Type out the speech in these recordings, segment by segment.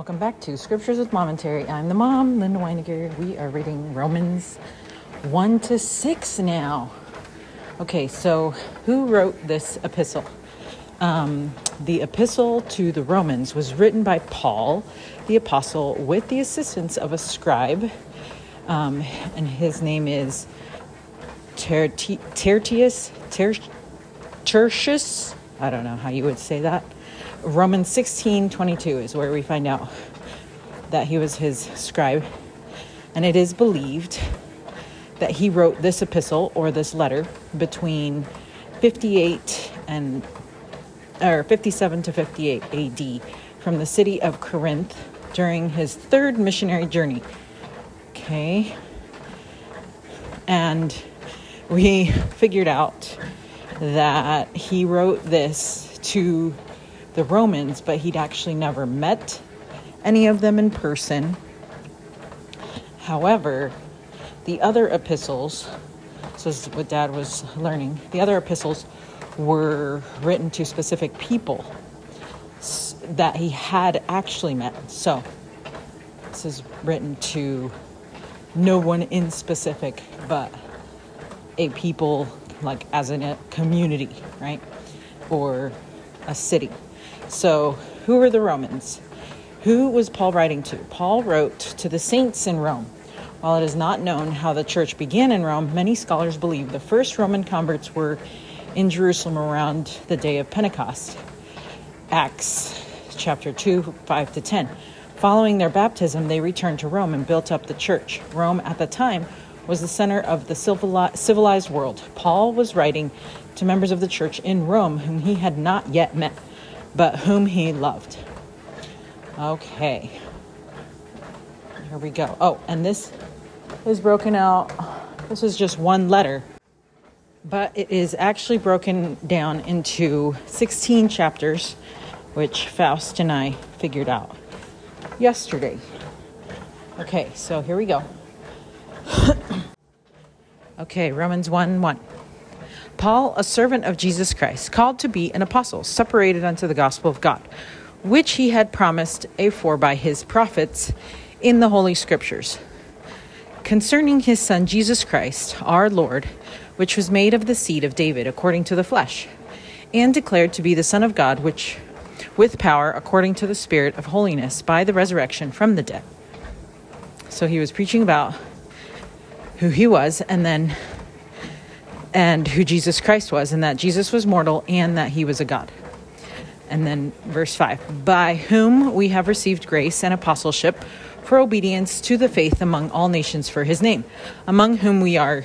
Welcome back to Scriptures with Mom and Terry. I'm the mom, Linda Winegar. We are reading Romans 1 to 6 now. Okay, so who wrote this epistle? Um, the epistle to the Romans was written by Paul, the apostle, with the assistance of a scribe, um, and his name is Tertius, Tertius. I don't know how you would say that. Romans 16 22 is where we find out that he was his scribe. And it is believed that he wrote this epistle or this letter between 58 and or 57 to 58 AD from the city of Corinth during his third missionary journey. Okay. And we figured out that he wrote this to the Romans, but he'd actually never met any of them in person. However, the other epistles, so this is what Dad was learning, the other epistles were written to specific people that he had actually met. So this is written to no one in specific, but a people like as in a community, right? Or a city. So, who were the Romans? Who was Paul writing to? Paul wrote to the saints in Rome. While it is not known how the church began in Rome, many scholars believe the first Roman converts were in Jerusalem around the day of Pentecost. Acts chapter 2, 5 to 10. Following their baptism, they returned to Rome and built up the church. Rome at the time was the center of the civilized world. Paul was writing to members of the church in Rome whom he had not yet met but whom he loved. Okay. Here we go. Oh, and this is broken out. This is just one letter, but it is actually broken down into 16 chapters, which Faust and I figured out yesterday. Okay, so here we go. okay, Romans 1 1. Paul, a servant of Jesus Christ, called to be an apostle, separated unto the gospel of God, which he had promised afore by his prophets in the Holy Scriptures, concerning his Son Jesus Christ, our Lord, which was made of the seed of David according to the flesh, and declared to be the Son of God, which with power according to the Spirit of holiness by the resurrection from the dead. So he was preaching about who he was, and then and who Jesus Christ was, and that Jesus was mortal and that he was a God. And then verse 5 By whom we have received grace and apostleship for obedience to the faith among all nations for his name, among whom we are.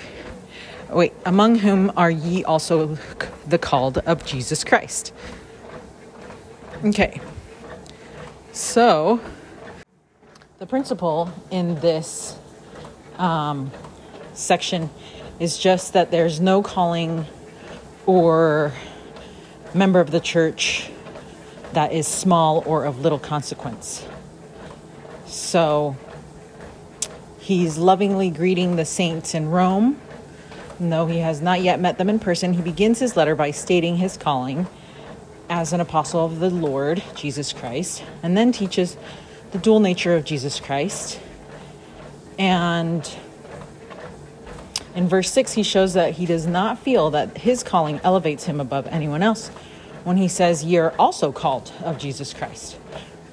Wait, among whom are ye also the called of Jesus Christ? Okay. So, the principle in this um, section is just that there's no calling or member of the church that is small or of little consequence. So he's lovingly greeting the saints in Rome. Though he has not yet met them in person, he begins his letter by stating his calling as an apostle of the Lord Jesus Christ, and then teaches the dual nature of Jesus Christ and in verse 6, he shows that he does not feel that his calling elevates him above anyone else when he says, You're also called of Jesus Christ,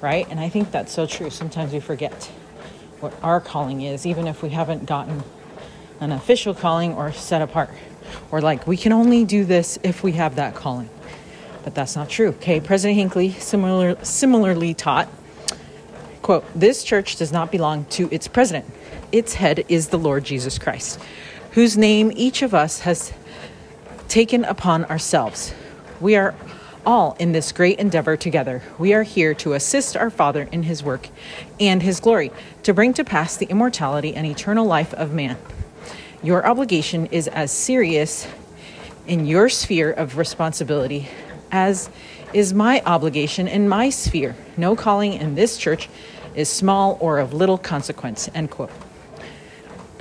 right? And I think that's so true. Sometimes we forget what our calling is, even if we haven't gotten an official calling or set apart. Or like, we can only do this if we have that calling. But that's not true. Okay, President Hinckley similar, similarly taught, quote, This church does not belong to its president. Its head is the Lord Jesus Christ whose name each of us has taken upon ourselves. We are all in this great endeavor together. We are here to assist our Father in his work and his glory, to bring to pass the immortality and eternal life of man. Your obligation is as serious in your sphere of responsibility as is my obligation in my sphere. No calling in this church is small or of little consequence. End quote.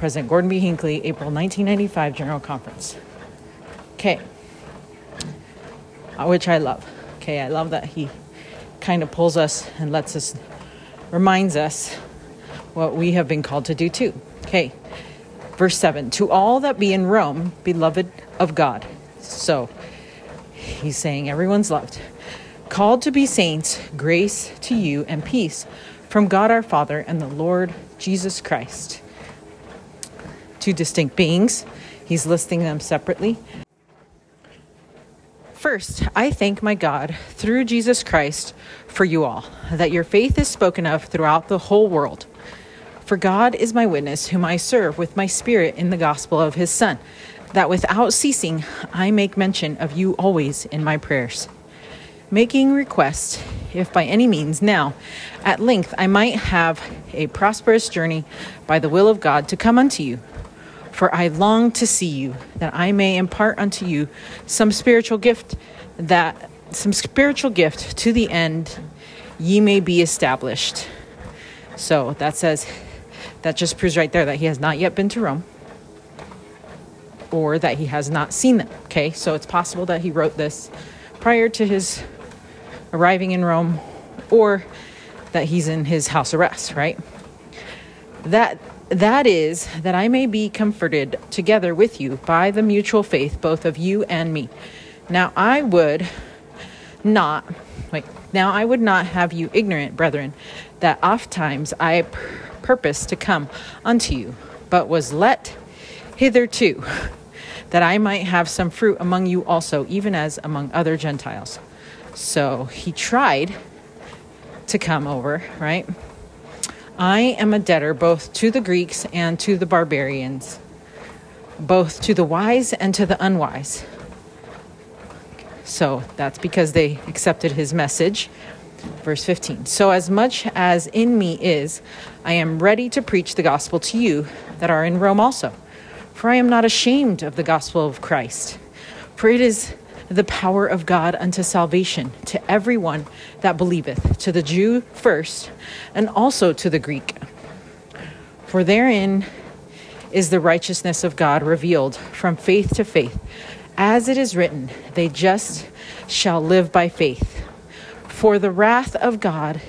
President Gordon B. Hinckley, April 1995 General Conference. Okay. Uh, which I love. Okay, I love that he kind of pulls us and lets us reminds us what we have been called to do too. Okay, verse 7 To all that be in Rome, beloved of God. So he's saying everyone's loved. Called to be saints, grace to you and peace from God our Father and the Lord Jesus Christ. Two distinct beings. He's listing them separately. First, I thank my God through Jesus Christ for you all, that your faith is spoken of throughout the whole world. For God is my witness, whom I serve with my spirit in the gospel of his Son, that without ceasing I make mention of you always in my prayers making request, if by any means now, at length I might have a prosperous journey by the will of God to come unto you. For I long to see you, that I may impart unto you some spiritual gift, that some spiritual gift to the end ye may be established. So that says, that just proves right there that he has not yet been to Rome or that he has not seen them. Okay, so it's possible that he wrote this prior to his arriving in Rome or that he's in his house arrest, right? That that is that I may be comforted together with you by the mutual faith both of you and me. Now I would not wait, now I would not have you ignorant, brethren, that oft times I purpose to come unto you, but was let hitherto that I might have some fruit among you also, even as among other Gentiles. So he tried to come over, right? I am a debtor both to the Greeks and to the barbarians, both to the wise and to the unwise. So that's because they accepted his message. Verse 15 So, as much as in me is, I am ready to preach the gospel to you that are in Rome also. For I am not ashamed of the gospel of Christ, for it is the power of God unto salvation to everyone that believeth, to the Jew first, and also to the Greek. For therein is the righteousness of God revealed from faith to faith. As it is written, they just shall live by faith. For the wrath of God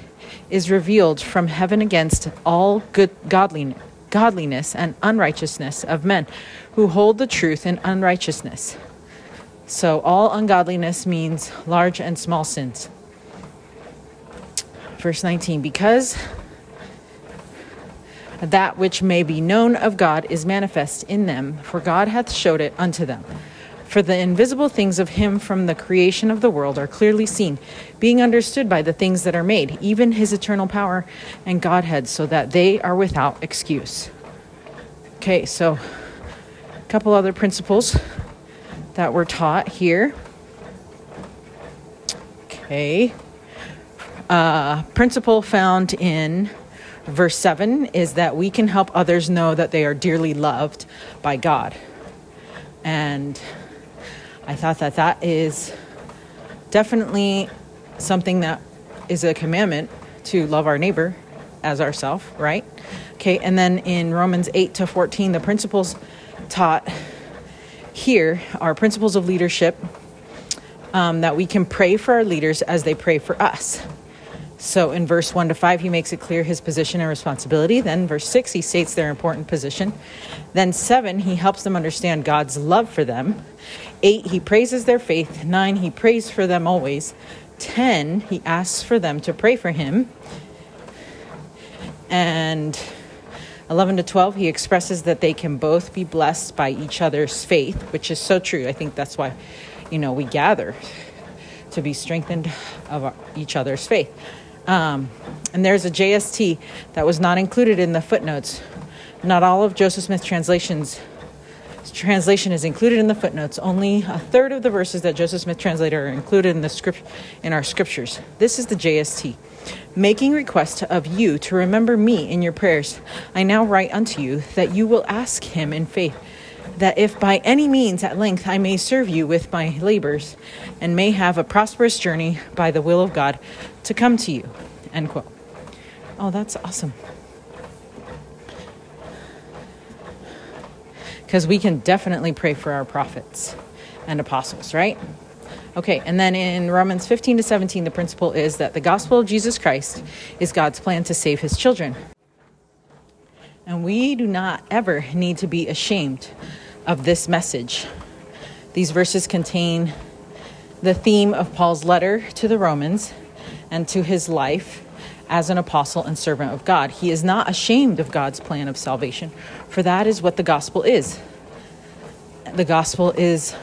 is revealed from heaven against all good godliness, godliness and unrighteousness of men who hold the truth in unrighteousness so, all ungodliness means large and small sins. Verse 19, because that which may be known of God is manifest in them, for God hath showed it unto them. For the invisible things of him from the creation of the world are clearly seen, being understood by the things that are made, even his eternal power and Godhead, so that they are without excuse. Okay, so a couple other principles that we're taught here. Okay. Uh, principle found in verse 7 is that we can help others know that they are dearly loved by God. And I thought that that is definitely something that is a commandment to love our neighbor as ourself, right? Okay, and then in Romans 8 to 14, the principles taught here are principles of leadership um, that we can pray for our leaders as they pray for us. So in verse 1 to 5, he makes it clear his position and responsibility. Then, verse 6, he states their important position. Then, 7, he helps them understand God's love for them. 8, he praises their faith. 9, he prays for them always. 10, he asks for them to pray for him. And 11 to 12, he expresses that they can both be blessed by each other's faith, which is so true. I think that's why, you know, we gather to be strengthened of each other's faith. Um, and there's a JST that was not included in the footnotes. Not all of Joseph Smith's translations translation is included in the footnotes. Only a third of the verses that Joseph Smith translated are included in the script in our scriptures. This is the JST. Making request of you to remember me in your prayers, I now write unto you that you will ask him in faith, that if by any means at length I may serve you with my labors, and may have a prosperous journey by the will of God to come to you. End quote. Oh, that's awesome. Because we can definitely pray for our prophets and apostles, right? Okay, and then in Romans 15 to 17, the principle is that the gospel of Jesus Christ is God's plan to save his children. And we do not ever need to be ashamed of this message. These verses contain the theme of Paul's letter to the Romans and to his life as an apostle and servant of God. He is not ashamed of God's plan of salvation, for that is what the gospel is. The gospel is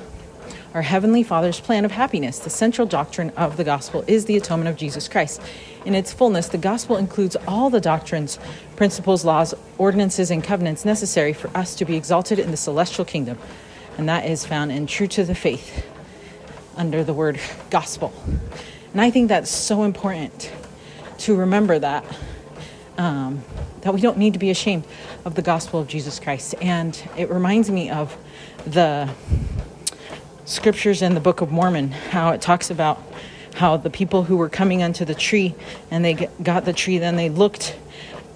our Heavenly Father's plan of happiness. The central doctrine of the gospel is the atonement of Jesus Christ. In its fullness, the gospel includes all the doctrines, principles, laws, ordinances, and covenants necessary for us to be exalted in the celestial kingdom. And that is found in True to the Faith under the word gospel. And I think that's so important to remember that. Um, that we don't need to be ashamed of the gospel of Jesus Christ. And it reminds me of the scriptures in the Book of Mormon, how it talks about how the people who were coming unto the tree and they got the tree, then they looked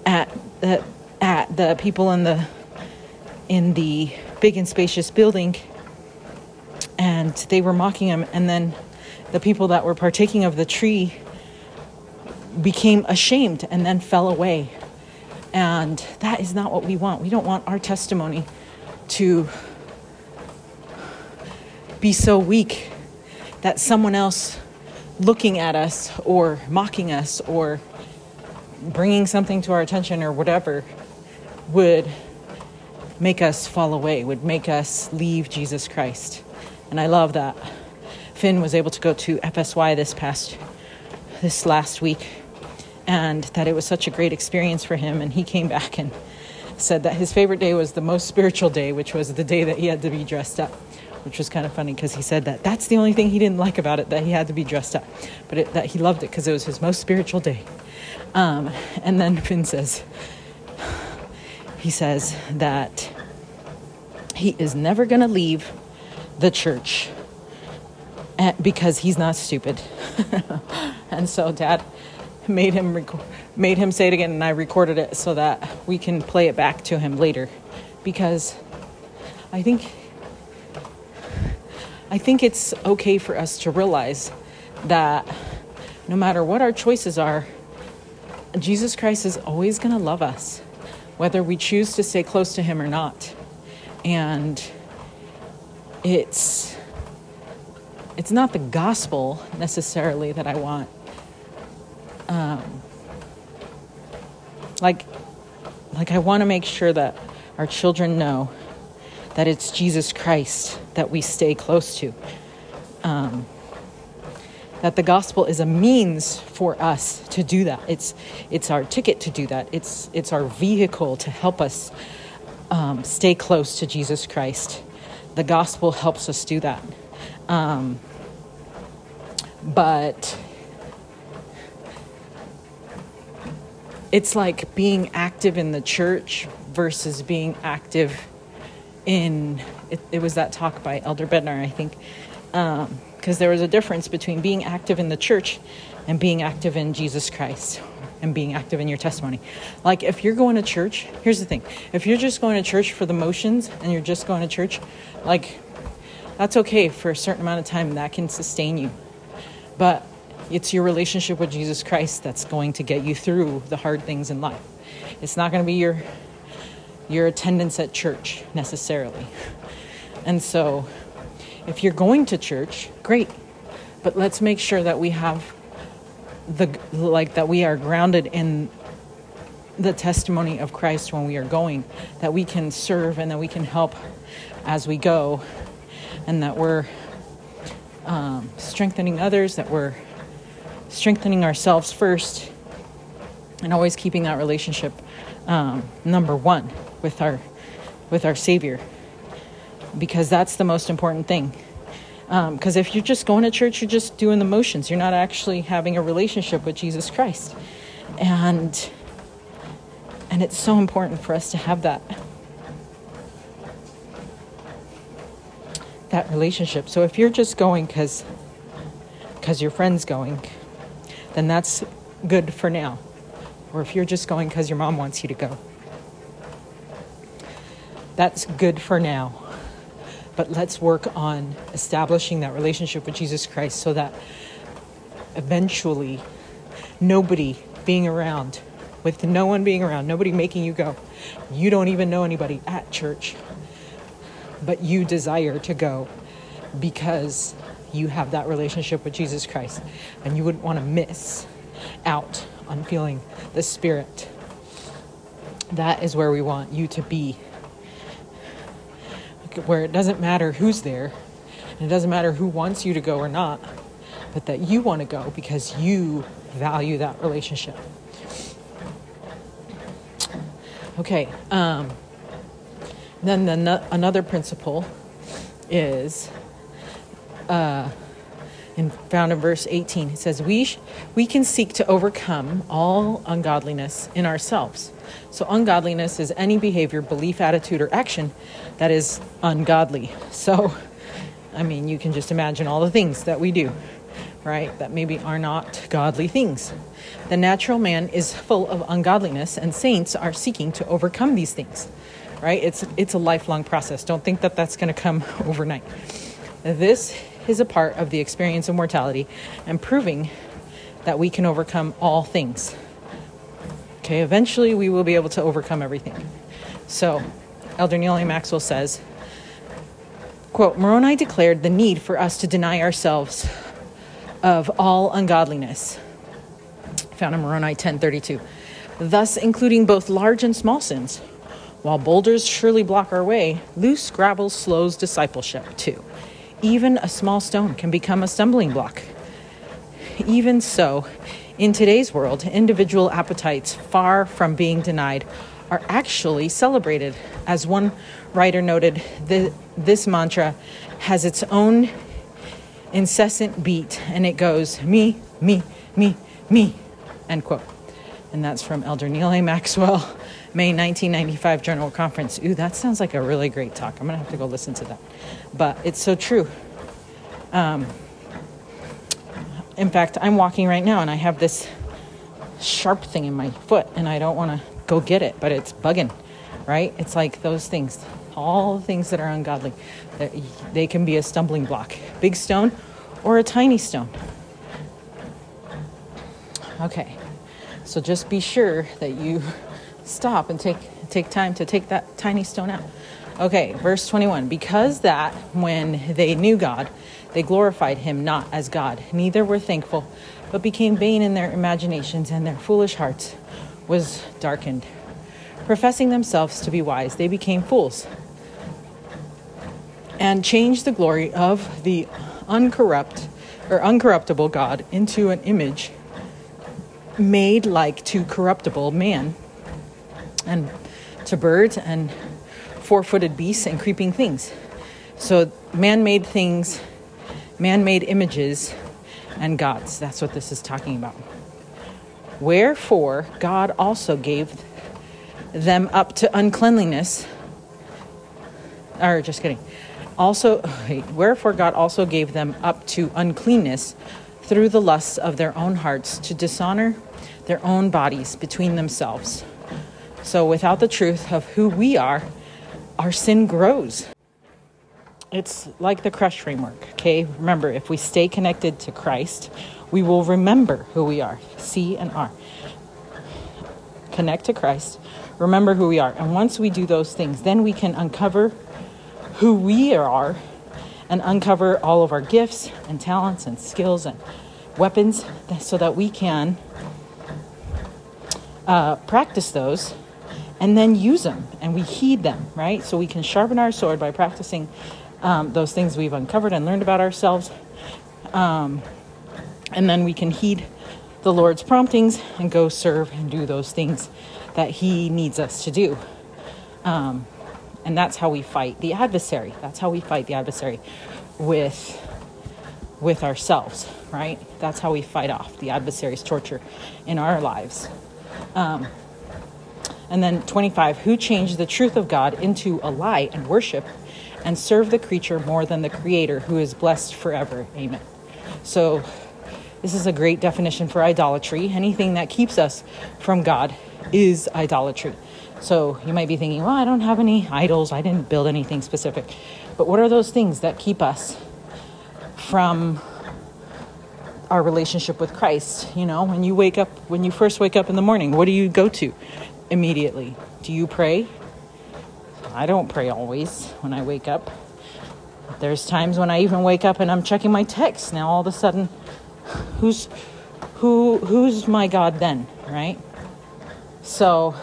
at the at the people in the in the big and spacious building, and they were mocking him, and then the people that were partaking of the tree became ashamed and then fell away. And that is not what we want. We don't want our testimony to be so weak that someone else looking at us or mocking us or bringing something to our attention or whatever would make us fall away, would make us leave Jesus Christ. And I love that. Finn was able to go to FSY this past this last week and that it was such a great experience for him and he came back and said that his favorite day was the most spiritual day, which was the day that he had to be dressed up which was kind of funny because he said that that's the only thing he didn't like about it that he had to be dressed up, but it, that he loved it because it was his most spiritual day. Um, and then Finn says, he says that he is never going to leave the church eh, because he's not stupid. and so dad made him made him say it again and I recorded it so that we can play it back to him later because I think I think it's okay for us to realize that no matter what our choices are, Jesus Christ is always going to love us, whether we choose to stay close to Him or not. And it's it's not the gospel necessarily that I want. Um, like, like I want to make sure that our children know that it's Jesus Christ that we stay close to. Um, that the gospel is a means for us to do that. It's it's our ticket to do that. It's it's our vehicle to help us um, stay close to Jesus Christ. The gospel helps us do that. Um, but it's like being active in the church versus being active in it, it was that talk by Elder Bednar, I think, because um, there was a difference between being active in the church and being active in Jesus Christ and being active in your testimony. Like if you're going to church, here's the thing: if you're just going to church for the motions and you're just going to church, like that's okay for a certain amount of time. That can sustain you, but it's your relationship with Jesus Christ that's going to get you through the hard things in life. It's not going to be your your attendance at church necessarily. And so, if you're going to church, great. But let's make sure that we have the like that we are grounded in the testimony of Christ when we are going, that we can serve and that we can help as we go, and that we're um, strengthening others, that we're strengthening ourselves first, and always keeping that relationship um, number one with our with our Savior because that's the most important thing. Because um, if you're just going to church, you're just doing the motions. You're not actually having a relationship with Jesus Christ, and and it's so important for us to have that that relationship. So if you're just going because because your friend's going, then that's good for now. Or if you're just going because your mom wants you to go, that's good for now. but let's work on establishing that relationship with Jesus Christ so that eventually nobody being around, with no one being around, nobody making you go, you don't even know anybody at church, but you desire to go because you have that relationship with Jesus Christ and you wouldn't want to miss out on feeling the Spirit. That is where we want you to be where it doesn't matter who's there, and it doesn't matter who wants you to go or not, but that you want to go because you value that relationship. Okay, um, then the, another principle is uh, in, found in verse 18. It says, we, sh- we can seek to overcome all ungodliness in ourselves. So, ungodliness is any behavior, belief, attitude, or action that is ungodly. So, I mean, you can just imagine all the things that we do, right? That maybe are not godly things. The natural man is full of ungodliness, and saints are seeking to overcome these things, right? It's, it's a lifelong process. Don't think that that's going to come overnight. This is a part of the experience of mortality and proving that we can overcome all things. Okay, eventually we will be able to overcome everything. So, Elder Neal A. Maxwell says, quote, Moroni declared the need for us to deny ourselves of all ungodliness. Found in Moroni 1032. Thus, including both large and small sins. While boulders surely block our way, loose gravel slows discipleship too. Even a small stone can become a stumbling block. Even so, in today's world, individual appetites, far from being denied, are actually celebrated. As one writer noted, the, this mantra has its own incessant beat, and it goes, me, me, me, me, end quote. And that's from Elder Neal A. Maxwell, May 1995 General Conference. Ooh, that sounds like a really great talk. I'm to have to go listen to that. But it's so true. Um, in fact, I'm walking right now and I have this sharp thing in my foot and I don't want to go get it, but it's bugging, right? It's like those things, all the things that are ungodly, they can be a stumbling block. Big stone or a tiny stone. Okay, so just be sure that you stop and take take time to take that tiny stone out. Okay, verse 21. Because that when they knew God, they glorified him not as God, neither were thankful, but became vain in their imaginations, and their foolish hearts was darkened. Professing themselves to be wise, they became fools and changed the glory of the uncorrupt or uncorruptible God into an image made like to corruptible man and to birds and four footed beasts and creeping things. So, man made things, man made images, and gods. That's what this is talking about. Wherefore, God also gave them up to uncleanliness. Or, just kidding. Also, wherefore, God also gave them up to uncleanness through the lusts of their own hearts to dishonor their own bodies between themselves. So, without the truth of who we are, our sin grows. It's like the crush framework, okay? Remember, if we stay connected to Christ, we will remember who we are C and R. Connect to Christ, remember who we are. And once we do those things, then we can uncover who we are and uncover all of our gifts and talents and skills and weapons so that we can uh, practice those and then use them and we heed them, right? So we can sharpen our sword by practicing um, those things we've uncovered and learned about ourselves. Um, and then we can heed the Lord's promptings and go serve and do those things that He needs us to do. Um, and that's how we fight the adversary. That's how we fight the adversary with with ourselves, right? That's how we fight off the adversary's torture in our lives. Um, and then 25, who changed the truth of God into a lie and worship and serve the creature more than the creator who is blessed forever. Amen. So, this is a great definition for idolatry. Anything that keeps us from God is idolatry. So you might be thinking, well, I don't have any idols, I didn't build anything specific. But what are those things that keep us from our relationship with Christ? You know, when you wake up, when you first wake up in the morning, what do you go to immediately? Do you pray? I don't pray always when I wake up. There's times when I even wake up and I'm checking my text. Now all of a sudden, who's who who's my God then, right? So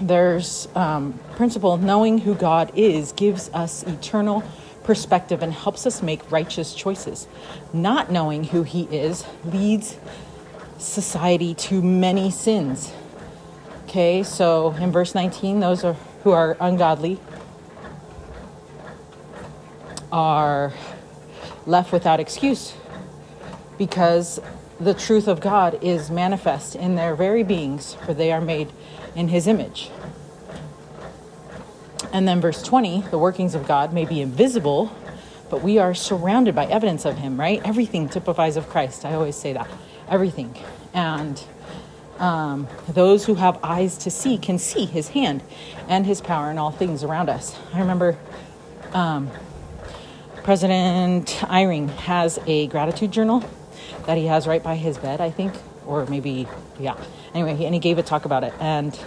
there's um, principle knowing who God is gives us eternal perspective and helps us make righteous choices. Not knowing who He is leads society to many sins. Okay, so in verse 19, those are who are ungodly are left without excuse because the truth of God is manifest in their very beings, for they are made in his image. And then verse 20 the workings of God may be invisible, but we are surrounded by evidence of him, right? Everything typifies of Christ. I always say that. Everything. And um, those who have eyes to see can see his hand and his power in all things around us. I remember um, President Eyring has a gratitude journal that he has right by his bed, I think, or maybe, yeah. Anyway, and he gave a talk about it. And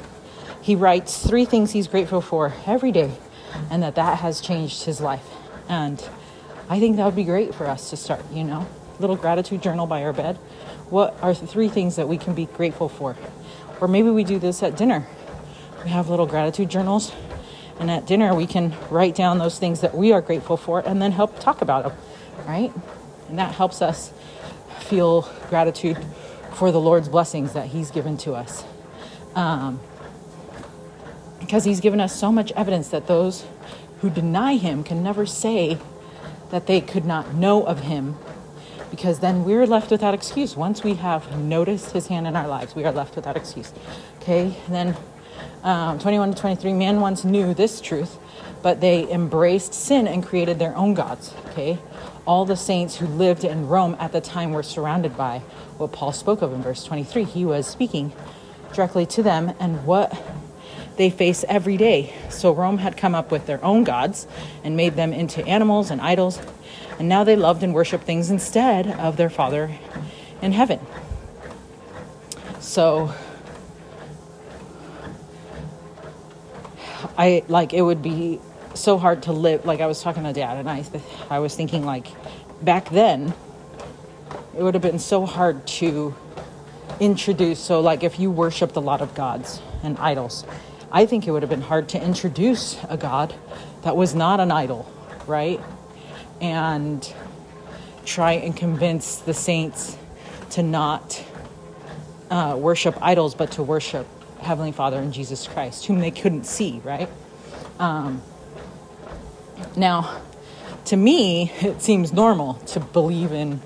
he writes three things he's grateful for every day, and that that has changed his life. And I think that would be great for us to start, you know, little gratitude journal by our bed. What are the three things that we can be grateful for? Or maybe we do this at dinner. We have little gratitude journals, and at dinner we can write down those things that we are grateful for and then help talk about them, right? And that helps us feel gratitude for the Lord's blessings that He's given to us. Um, because He's given us so much evidence that those who deny Him can never say that they could not know of Him, because then we're left without excuse. Once we have noticed His hand in our lives, we are left without excuse. Okay, and then um, 21 to 23, man once knew this truth, but they embraced sin and created their own gods. Okay, all the saints who lived in Rome at the time were surrounded by what Paul spoke of in verse 23. He was speaking directly to them and what they face every day. So Rome had come up with their own gods and made them into animals and idols, and now they loved and worshiped things instead of their Father in heaven. So I like it would be so hard to live. Like I was talking to dad, and I, I was thinking like back then, it would have been so hard to introduce. So like if you worshipped a lot of gods and idols, I think it would have been hard to introduce a god that was not an idol, right? And try and convince the saints to not uh, worship idols, but to worship Heavenly Father and Jesus Christ, whom they couldn't see, right? Um, now, to me, it seems normal to believe in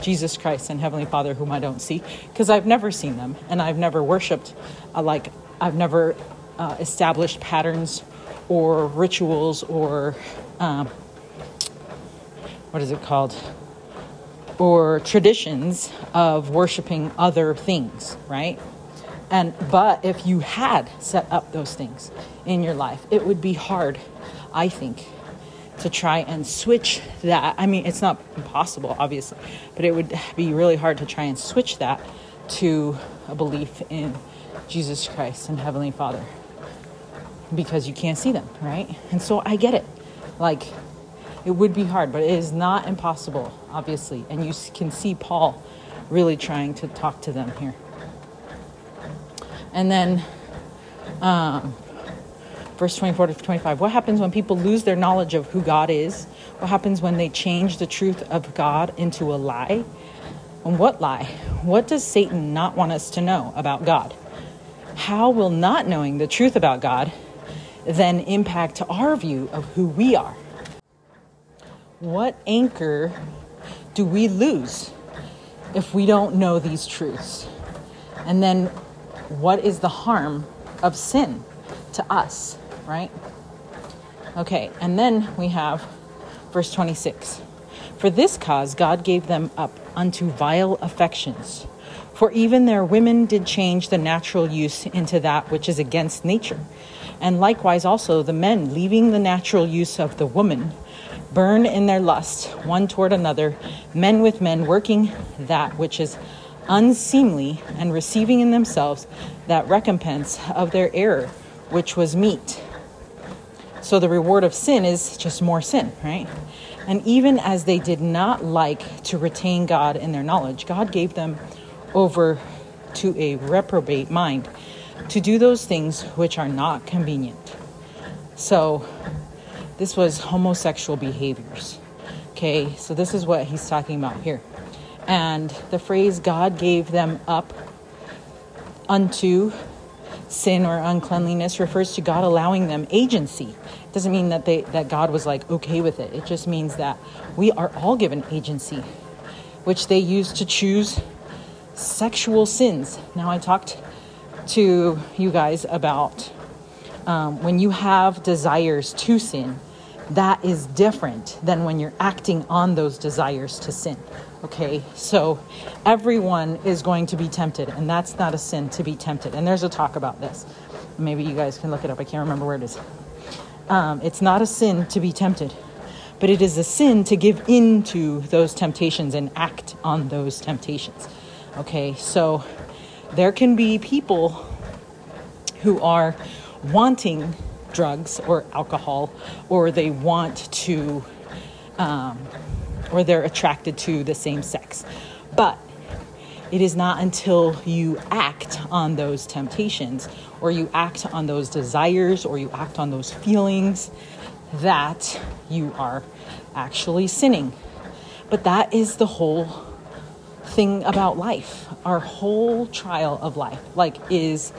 Jesus Christ and Heavenly Father, whom I don't see, because I've never seen them and I've never worshiped, uh, like, I've never uh, established patterns or rituals or um, what is it called? Or traditions of worshiping other things, right? And but if you had set up those things in your life, it would be hard, I think, to try and switch that. I mean, it's not impossible, obviously, but it would be really hard to try and switch that to a belief in Jesus Christ and Heavenly Father because you can't see them, right? And so I get it. Like, it would be hard, but it is not impossible, obviously. And you can see Paul really trying to talk to them here. And then, um, verse 24 to 25 what happens when people lose their knowledge of who God is? What happens when they change the truth of God into a lie? And what lie? What does Satan not want us to know about God? How will not knowing the truth about God then impact our view of who we are? What anchor do we lose if we don't know these truths? And then what is the harm of sin to us, right? Okay, and then we have verse 26. For this cause God gave them up unto vile affections. For even their women did change the natural use into that which is against nature. And likewise also the men, leaving the natural use of the woman, burn in their lust one toward another, men with men, working that which is unseemly, and receiving in themselves that recompense of their error, which was meet. So the reward of sin is just more sin, right? And even as they did not like to retain God in their knowledge, God gave them over to a reprobate mind to do those things which are not convenient. So, this was homosexual behaviors. Okay, so this is what he's talking about here. And the phrase God gave them up unto sin or uncleanliness refers to God allowing them agency doesn't mean that they that God was like okay with it. It just means that we are all given agency, which they use to choose sexual sins. Now I talked to you guys about um, when you have desires to sin, that is different than when you're acting on those desires to sin. Okay, so everyone is going to be tempted, and that's not a sin to be tempted. And there's a talk about this. Maybe you guys can look it up. I can't remember where it is. Um, it's not a sin to be tempted, but it is a sin to give in to those temptations and act on those temptations. Okay, so there can be people who are wanting drugs or alcohol, or they want to, um, or they're attracted to the same sex. But it is not until you act on those temptations or you act on those desires or you act on those feelings that you are actually sinning. But that is the whole thing about life. Our whole trial of life like is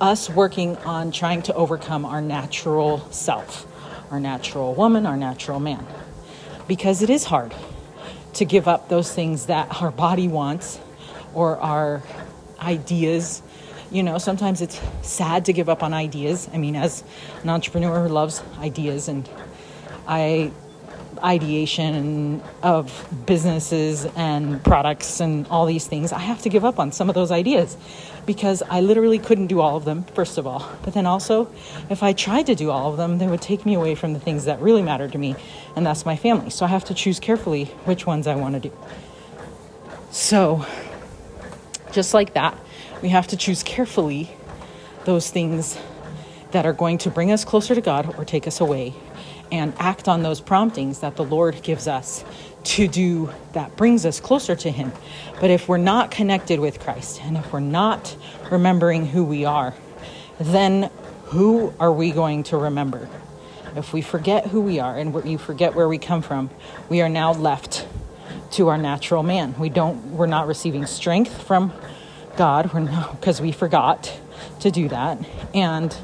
us working on trying to overcome our natural self, our natural woman, our natural man. Because it is hard to give up those things that our body wants or our ideas. You know, sometimes it's sad to give up on ideas. I mean, as an entrepreneur who loves ideas and I ideation of businesses and products and all these things, I have to give up on some of those ideas because I literally couldn't do all of them, first of all. But then also, if I tried to do all of them, they would take me away from the things that really matter to me, and that's my family. So I have to choose carefully which ones I want to do. So, just like that, we have to choose carefully those things that are going to bring us closer to God or take us away and act on those promptings that the Lord gives us to do that brings us closer to Him. But if we're not connected with Christ and if we're not remembering who we are, then who are we going to remember? If we forget who we are and we forget where we come from, we are now left to our natural man. We don't we're not receiving strength from God because we forgot to do that. And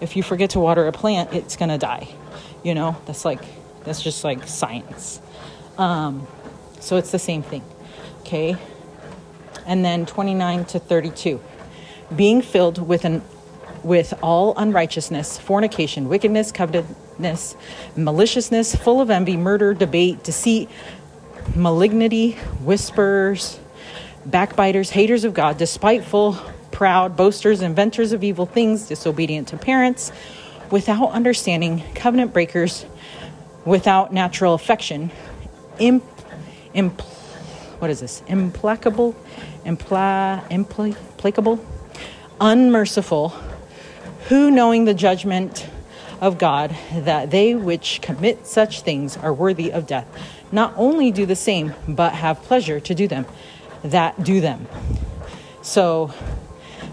if you forget to water a plant, it's going to die. You know, that's like that's just like science. Um, so it's the same thing. Okay? And then 29 to 32. Being filled with an with all unrighteousness, fornication, wickedness, covetousness, maliciousness, full of envy, murder, debate, deceit, malignity, whispers, backbiters, haters of God, despiteful, proud, boasters, inventors of evil things, disobedient to parents, without understanding, covenant breakers, without natural affection, imp, imp, what is this? Implacable, impla, impl, implacable, unmerciful, who knowing the judgment of God that they which commit such things are worthy of death, not only do the same, but have pleasure to do them that do them. So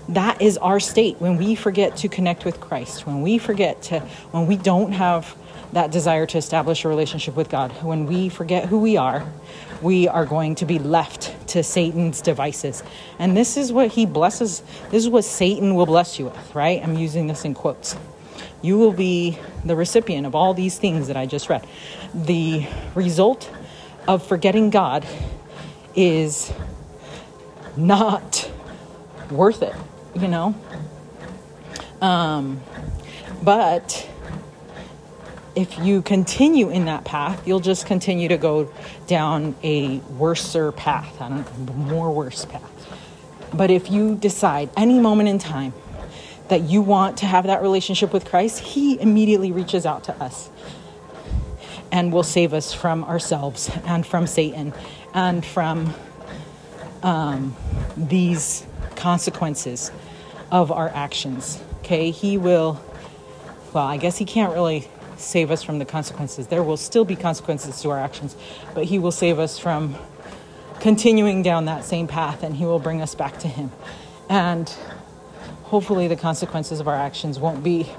that is our state when we forget to connect with Christ, when we forget to, when we don't have that desire to establish a relationship with God, when we forget who we are, we are going to be left to Satan's devices. And this is what he blesses, this is what Satan will bless you with, right? I'm using this in quotes. You will be the recipient of all these things that I just read. The result of forgetting God is not worth it, you know? Um, but if you continue in that path, you'll just continue to go down a worser path, a more worse path. But if you decide any moment in time that you want to have that relationship with Christ, He immediately reaches out to us and will save us from ourselves and from Satan and from um, these consequences of our actions. Okay, He will, well, I guess He can't really save us from the consequences. There will still be consequences to our actions, but He will save us from continuing down that same path and He will bring us back to Him. And hopefully, the consequences of our actions won't be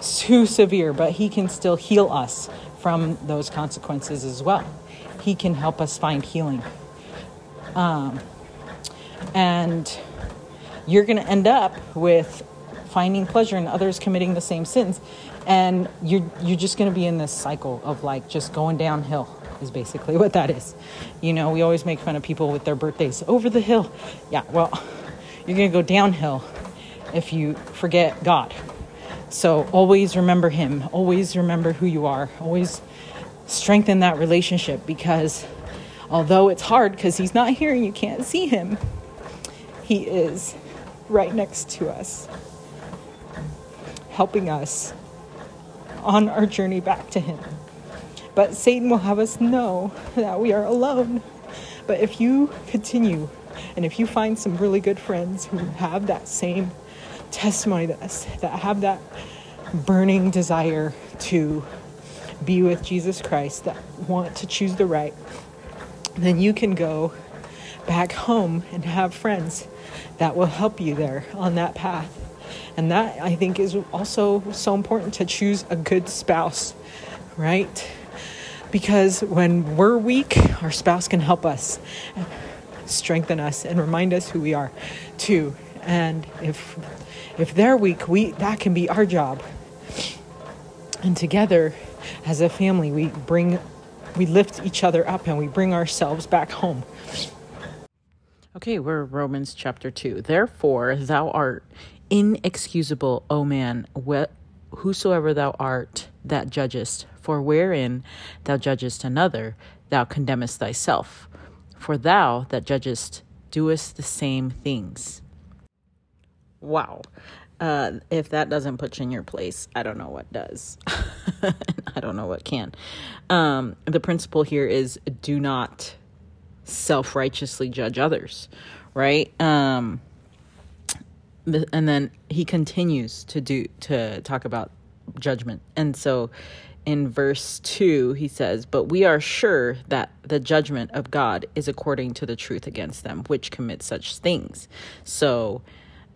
too severe, but He can still heal us from those consequences as well. He can help us find healing. Um, and you're going to end up with finding pleasure in others committing the same sins and you're you're just going to be in this cycle of like just going downhill is basically what that is. You know we always make fun of people with their birthdays. Over the hill. Yeah well you're going to go downhill if you forget god. So always remember him. Always remember who you are. Always strengthen that relationship because although it's hard because he's not here and you can't see him he is right next to us helping us on our journey back to Him. But Satan will have us know that we are alone. But if you continue and if you find some really good friends who have that same testimony that, that have that burning desire to be with Jesus Christ, that want to choose the right, then you can go back home and have friends that will help you there on that path. And that I think is also so important to choose a good spouse, right? Because when we're weak, our spouse can help us, strengthen us, and remind us who we are, too. And if if they're weak, we that can be our job. And together, as a family, we bring we lift each other up and we bring ourselves back home. Okay, we're Romans chapter 2. Therefore, thou art inexcusable, O man, wh- whosoever thou art that judgest, for wherein thou judgest another, thou condemnest thyself. For thou that judgest doest the same things. Wow. Uh, if that doesn't put you in your place, I don't know what does. I don't know what can. Um, the principle here is do not self righteously judge others, right? Um, and then he continues to do to talk about judgment. And so in verse 2 he says but we are sure that the judgment of god is according to the truth against them which commit such things. So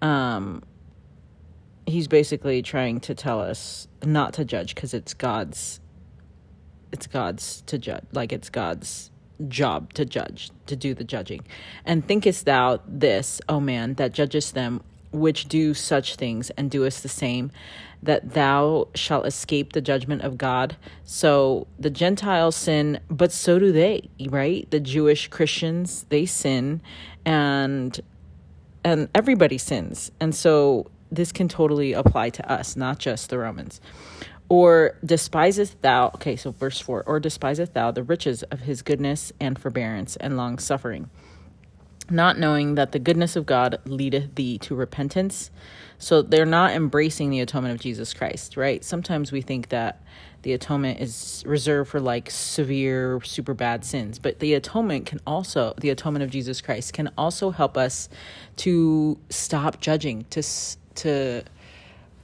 um he's basically trying to tell us not to judge because it's god's it's god's to judge like it's god's job to judge to do the judging. And thinkest thou this o man that judgest them which do such things and doest the same, that thou shalt escape the judgment of God. So the Gentiles sin, but so do they, right? The Jewish Christians, they sin and and everybody sins. And so this can totally apply to us, not just the Romans. Or despiseth thou, okay, so verse 4, or despiseth thou the riches of his goodness and forbearance and long suffering not knowing that the goodness of God leadeth thee to repentance. So they're not embracing the atonement of Jesus Christ, right? Sometimes we think that the atonement is reserved for like severe, super bad sins, but the atonement can also, the atonement of Jesus Christ can also help us to stop judging, to, to,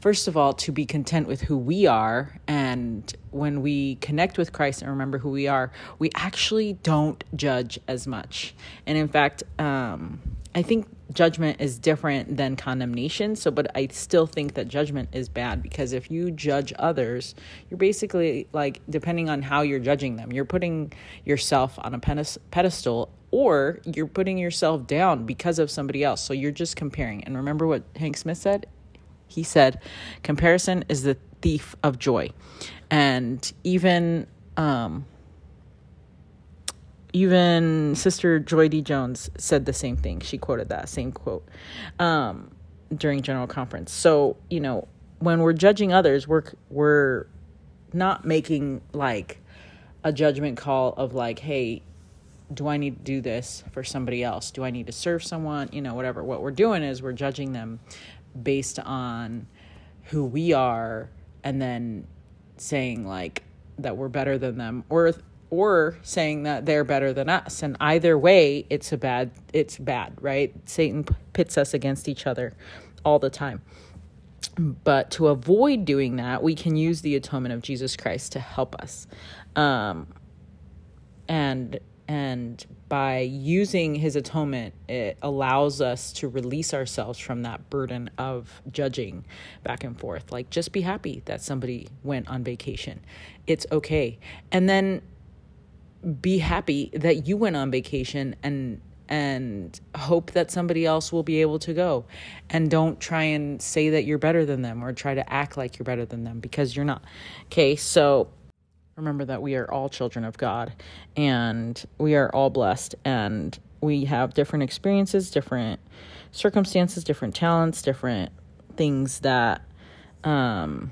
first of all, to be content with who we are. And when we connect with Christ and remember who we are, we actually don't judge as much. And in fact, um, I think judgment is different than condemnation. So, but I still think that judgment is bad because if you judge others, you're basically like, depending on how you're judging them, you're putting yourself on a pedestal or you're putting yourself down because of somebody else. So you're just comparing. And remember what Hank Smith said? He said, Comparison is the thief of joy. And even, um, even Sister Joy D. Jones said the same thing. She quoted that same quote um, during General Conference. So, you know, when we're judging others, we're, we're not making like a judgment call of like, hey, do I need to do this for somebody else? Do I need to serve someone? You know, whatever. What we're doing is we're judging them based on who we are and then saying like that we're better than them or or saying that they're better than us. And either way it's a bad it's bad right? Satan pits us against each other all the time. But to avoid doing that we can use the atonement of jesus christ to help us. Um, and and by using his atonement, it allows us to release ourselves from that burden of judging back and forth. Like, just be happy that somebody went on vacation. It's okay. And then be happy that you went on vacation and and hope that somebody else will be able to go and don't try and say that you're better than them or try to act like you're better than them because you're not okay so remember that we are all children of God and we are all blessed and we have different experiences, different circumstances, different talents, different things that um,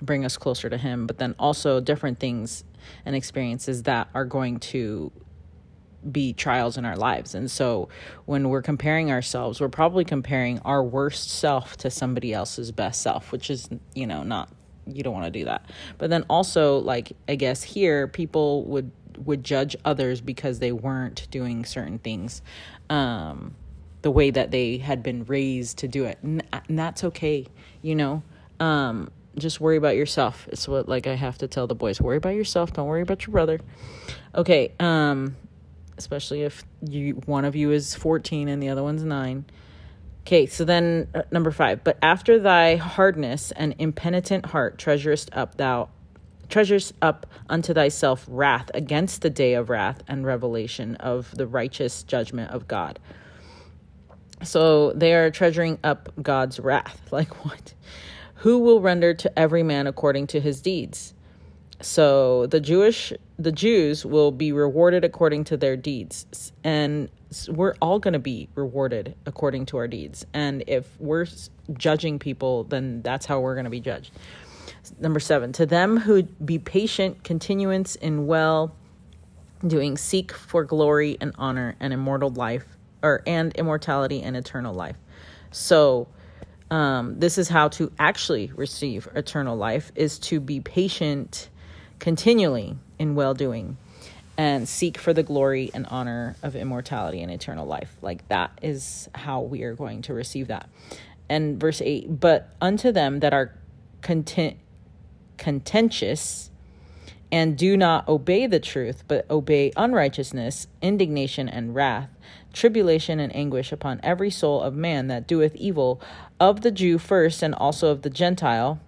bring us closer to Him, but then also different things and experiences that are going to be trials in our lives. And so when we're comparing ourselves, we're probably comparing our worst self to somebody else's best self, which is, you know, not you don't want to do that. But then also like I guess here people would would judge others because they weren't doing certain things um the way that they had been raised to do it. And, and that's okay, you know. Um just worry about yourself. It's what like I have to tell the boys, worry about yourself, don't worry about your brother. Okay, um especially if you one of you is 14 and the other one's 9 Okay, so then uh, number five. But after thy hardness and impenitent heart treasurest up thou treasures up unto thyself wrath against the day of wrath and revelation of the righteous judgment of God. So they are treasuring up God's wrath. Like what? Who will render to every man according to his deeds? So the Jewish the Jews will be rewarded according to their deeds and we're all going to be rewarded according to our deeds. And if we're judging people, then that's how we're going to be judged. Number 7, to them who be patient continuance in well doing seek for glory and honor and immortal life or and immortality and eternal life. So um, this is how to actually receive eternal life is to be patient continually in well doing and seek for the glory and honor of immortality and eternal life. Like that is how we are going to receive that. And verse 8, but unto them that are content, contentious and do not obey the truth, but obey unrighteousness, indignation, and wrath, tribulation and anguish upon every soul of man that doeth evil, of the Jew first, and also of the Gentile,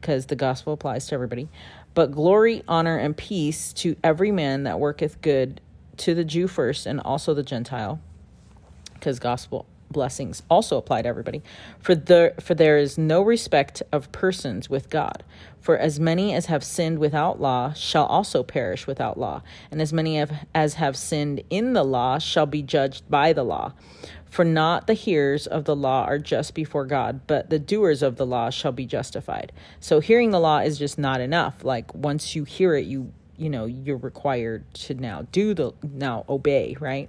because the gospel applies to everybody, but glory, honor, and peace to every man that worketh good, to the Jew first, and also the Gentile, because gospel blessings also apply to everybody. For the for there is no respect of persons with God. For as many as have sinned without law shall also perish without law, and as many as have sinned in the law shall be judged by the law. For not the hearers of the law are just before God, but the doers of the law shall be justified. So hearing the law is just not enough. Like once you hear it, you you know you're required to now do the now obey, right?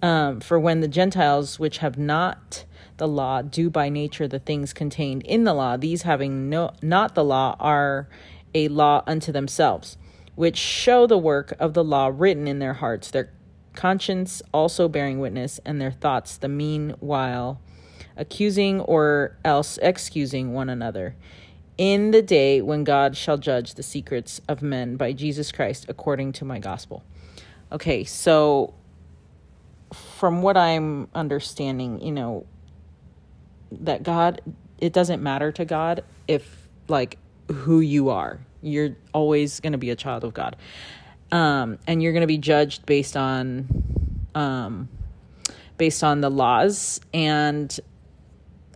Um, for when the Gentiles which have not the law do by nature the things contained in the law, these having no not the law are a law unto themselves, which show the work of the law written in their hearts, their conscience also bearing witness, and their thoughts the meanwhile accusing or else excusing one another. In the day when God shall judge the secrets of men by Jesus Christ according to my gospel. Okay, so from what I'm understanding, you know, that God, it doesn't matter to God if, like, who you are. You're always going to be a child of God um, and you're going to be judged based on um, based on the laws and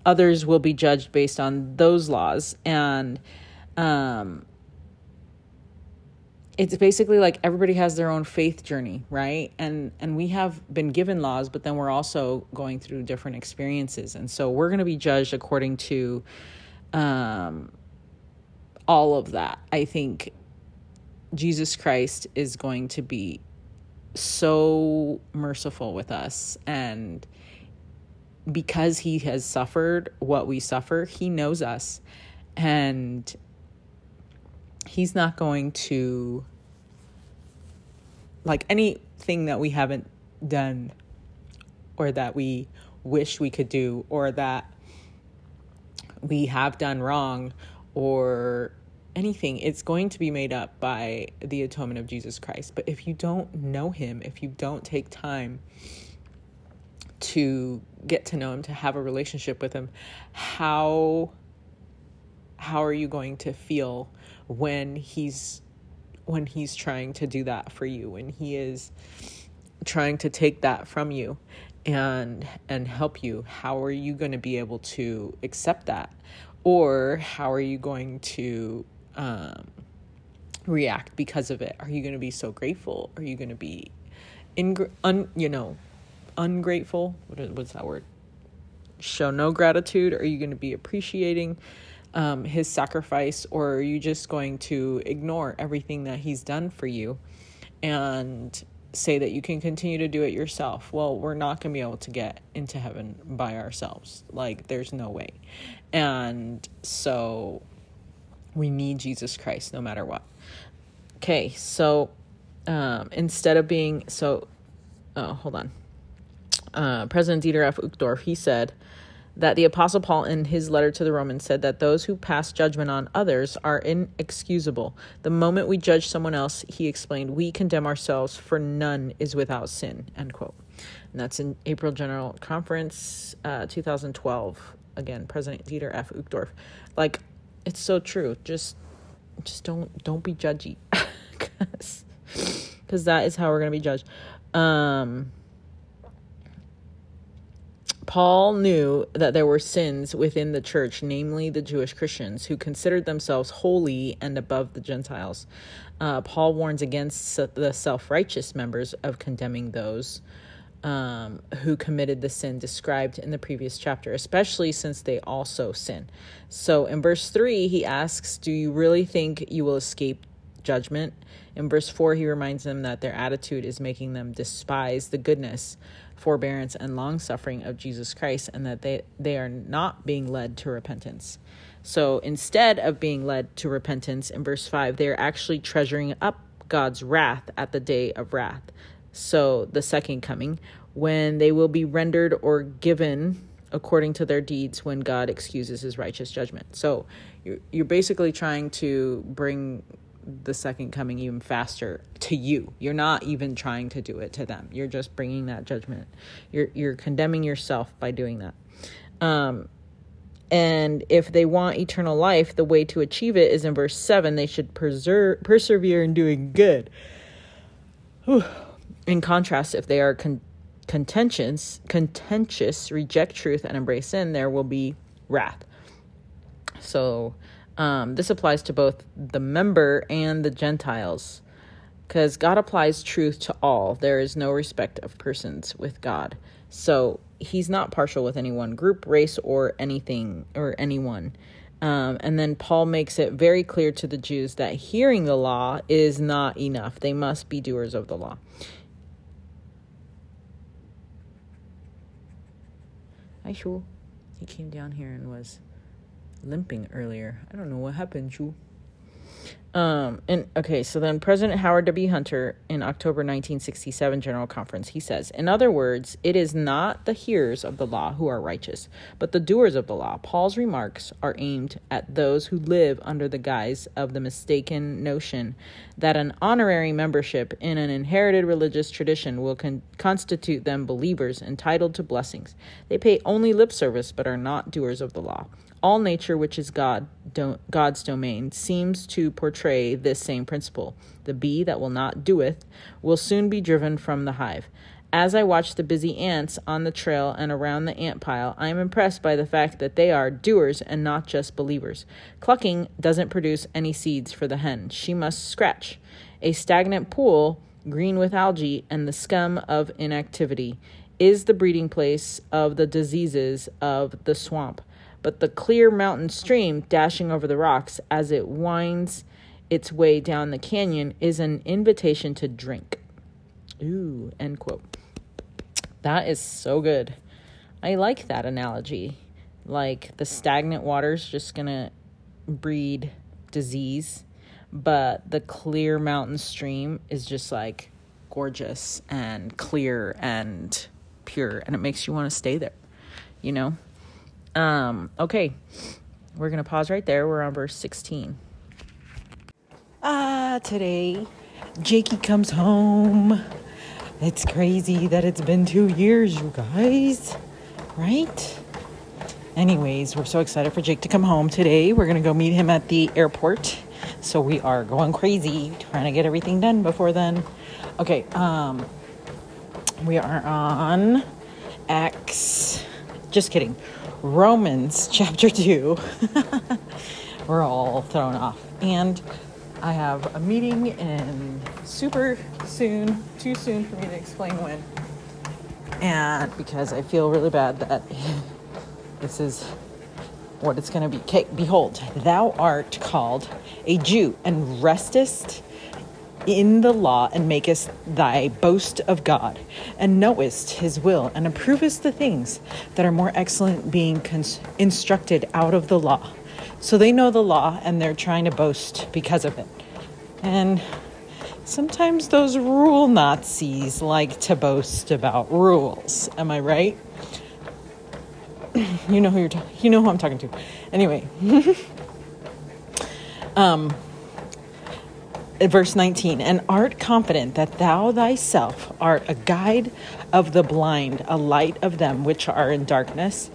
others will be judged based on those laws and um, it's basically like everybody has their own faith journey right and and we have been given laws but then we're also going through different experiences and so we're going to be judged according to um all of that. I think Jesus Christ is going to be so merciful with us and because he has suffered what we suffer, he knows us and he's not going to like anything that we haven't done or that we wish we could do or that we have done wrong or anything, it's going to be made up by the atonement of Jesus Christ. But if you don't know him, if you don't take time to get to know him, to have a relationship with him, how how are you going to feel when he's when he's trying to do that for you when he is trying to take that from you and and help you how are you going to be able to accept that or how are you going to um, react because of it are you going to be so grateful are you going to be in un, you know ungrateful what is, what's that word show no gratitude are you going to be appreciating um, his sacrifice or are you just going to ignore everything that he's done for you and say that you can continue to do it yourself. Well, we're not going to be able to get into heaven by ourselves. Like, there's no way. And so we need Jesus Christ no matter what. Okay, so um, instead of being so, oh, hold on. Uh, President Dieter F. Uchtdorf, he said, that the Apostle Paul, in his letter to the Romans, said that those who pass judgment on others are inexcusable. The moment we judge someone else, he explained, we condemn ourselves, for none is without sin. End quote. And that's in April General Conference, uh, 2012. Again, President Dieter F. Uchtdorf. Like, it's so true. Just, just don't don't be judgy, because because that is how we're gonna be judged. Um, Paul knew that there were sins within the church, namely the Jewish Christians, who considered themselves holy and above the Gentiles. Uh, Paul warns against the self righteous members of condemning those um, who committed the sin described in the previous chapter, especially since they also sin. So in verse 3, he asks, Do you really think you will escape judgment? In verse 4, he reminds them that their attitude is making them despise the goodness forbearance, and long suffering of Jesus Christ, and that they, they are not being led to repentance. So instead of being led to repentance, in verse 5, they are actually treasuring up God's wrath at the day of wrath. So the second coming, when they will be rendered or given according to their deeds when God excuses his righteous judgment. So you're, you're basically trying to bring the second coming even faster to you. You're not even trying to do it to them. You're just bringing that judgment. You're you're condemning yourself by doing that. Um, and if they want eternal life, the way to achieve it is in verse 7. They should preserve, persevere in doing good. Whew. In contrast, if they are con- contentious, contentious, reject truth, and embrace sin, there will be wrath. So um, this applies to both the member and the Gentiles because God applies truth to all. There is no respect of persons with God. So he's not partial with any one group, race, or anything or anyone. Um, and then Paul makes it very clear to the Jews that hearing the law is not enough. They must be doers of the law. Hi, Shul. He came down here and was limping earlier. I don't know what happened, Chu. Um, and okay, so then President Howard W. Hunter in October 1967 General Conference, he says, In other words, it is not the hearers of the law who are righteous, but the doers of the law. Paul's remarks are aimed at those who live under the guise of the mistaken notion that an honorary membership in an inherited religious tradition will con- constitute them believers entitled to blessings. They pay only lip service, but are not doers of the law. All nature, which is God, God's domain, seems to portray this same principle. The bee that will not doeth will soon be driven from the hive. As I watch the busy ants on the trail and around the ant pile, I am impressed by the fact that they are doers and not just believers. Clucking doesn't produce any seeds for the hen. She must scratch. A stagnant pool, green with algae and the scum of inactivity, is the breeding place of the diseases of the swamp. But the clear mountain stream dashing over the rocks as it winds its way down the canyon is an invitation to drink. Ooh, end quote. That is so good. I like that analogy. Like the stagnant water's just gonna breed disease, but the clear mountain stream is just like gorgeous and clear and pure, and it makes you want to stay there, you know? Um, okay, we're gonna pause right there. We're on verse 16. Ah, today, Jakey comes home. It's crazy that it's been two years, you guys, right? Anyways, we're so excited for Jake to come home today. We're gonna go meet him at the airport. So we are going crazy trying to get everything done before then. Okay, um, we are on X. Just kidding. Romans chapter 2. We're all thrown off. And I have a meeting in super soon, too soon for me to explain when. And because I feel really bad that this is what it's going to be. Okay, behold, thou art called a Jew and restest in the law and makest thy boast of God and knowest his will and approvest the things that are more excellent being instructed out of the law. So they know the law and they're trying to boast because of it. And sometimes those rule Nazis like to boast about rules. Am I right? you know who you're ta- you know who I'm talking to. Anyway, um verse 19 and art confident that thou thyself art a guide of the blind a light of them which are in darkness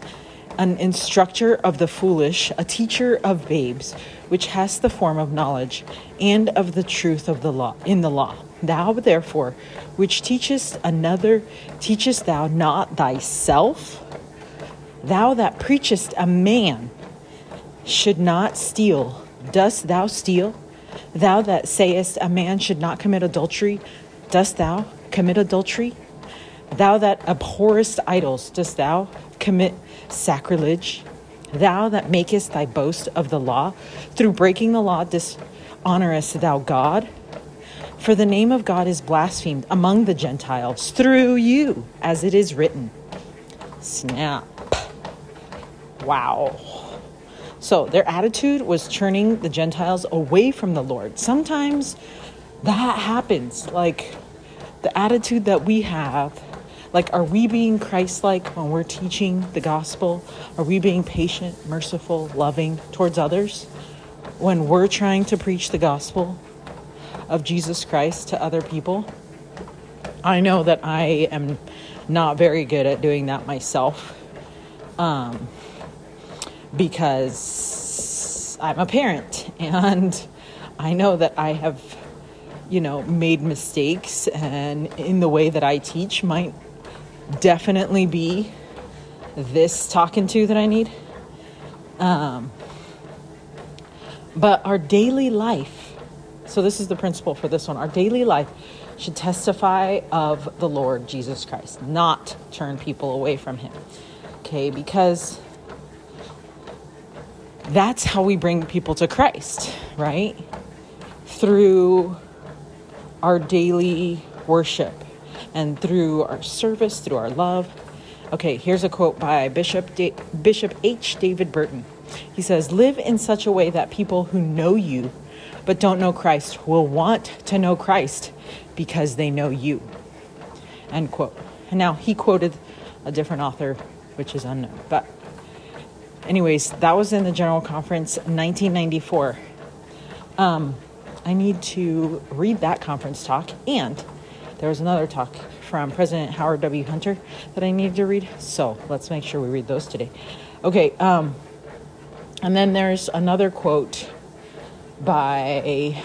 an instructor of the foolish a teacher of babes which has the form of knowledge and of the truth of the law in the law. Thou therefore which teachest another teachest thou not thyself? Thou that preachest a man should not steal dost thou steal Thou that sayest a man should not commit adultery, dost thou commit adultery? Thou that abhorrest idols, dost thou commit sacrilege? Thou that makest thy boast of the law, through breaking the law dishonorest thou God? For the name of God is blasphemed among the Gentiles through you, as it is written. Snap. Wow. So their attitude was turning the Gentiles away from the Lord. Sometimes that happens. Like the attitude that we have, like, are we being Christ like when we're teaching the gospel? Are we being patient, merciful, loving towards others when we're trying to preach the gospel of Jesus Christ to other people? I know that I am not very good at doing that myself. Um, because I'm a parent and I know that I have, you know, made mistakes and in the way that I teach might definitely be this talking to that I need. Um, but our daily life, so this is the principle for this one, our daily life should testify of the Lord Jesus Christ, not turn people away from him. Okay, because that's how we bring people to Christ, right? Through our daily worship and through our service, through our love. Okay, here's a quote by Bishop da- Bishop H. David Burton. He says, "Live in such a way that people who know you but don't know Christ will want to know Christ because they know you." End quote. And now he quoted a different author, which is unknown, but anyways, that was in the General Conference 1994. Um, I need to read that conference talk, and there was another talk from President Howard W. Hunter that I needed to read. So let's make sure we read those today. Okay, um, and then there's another quote by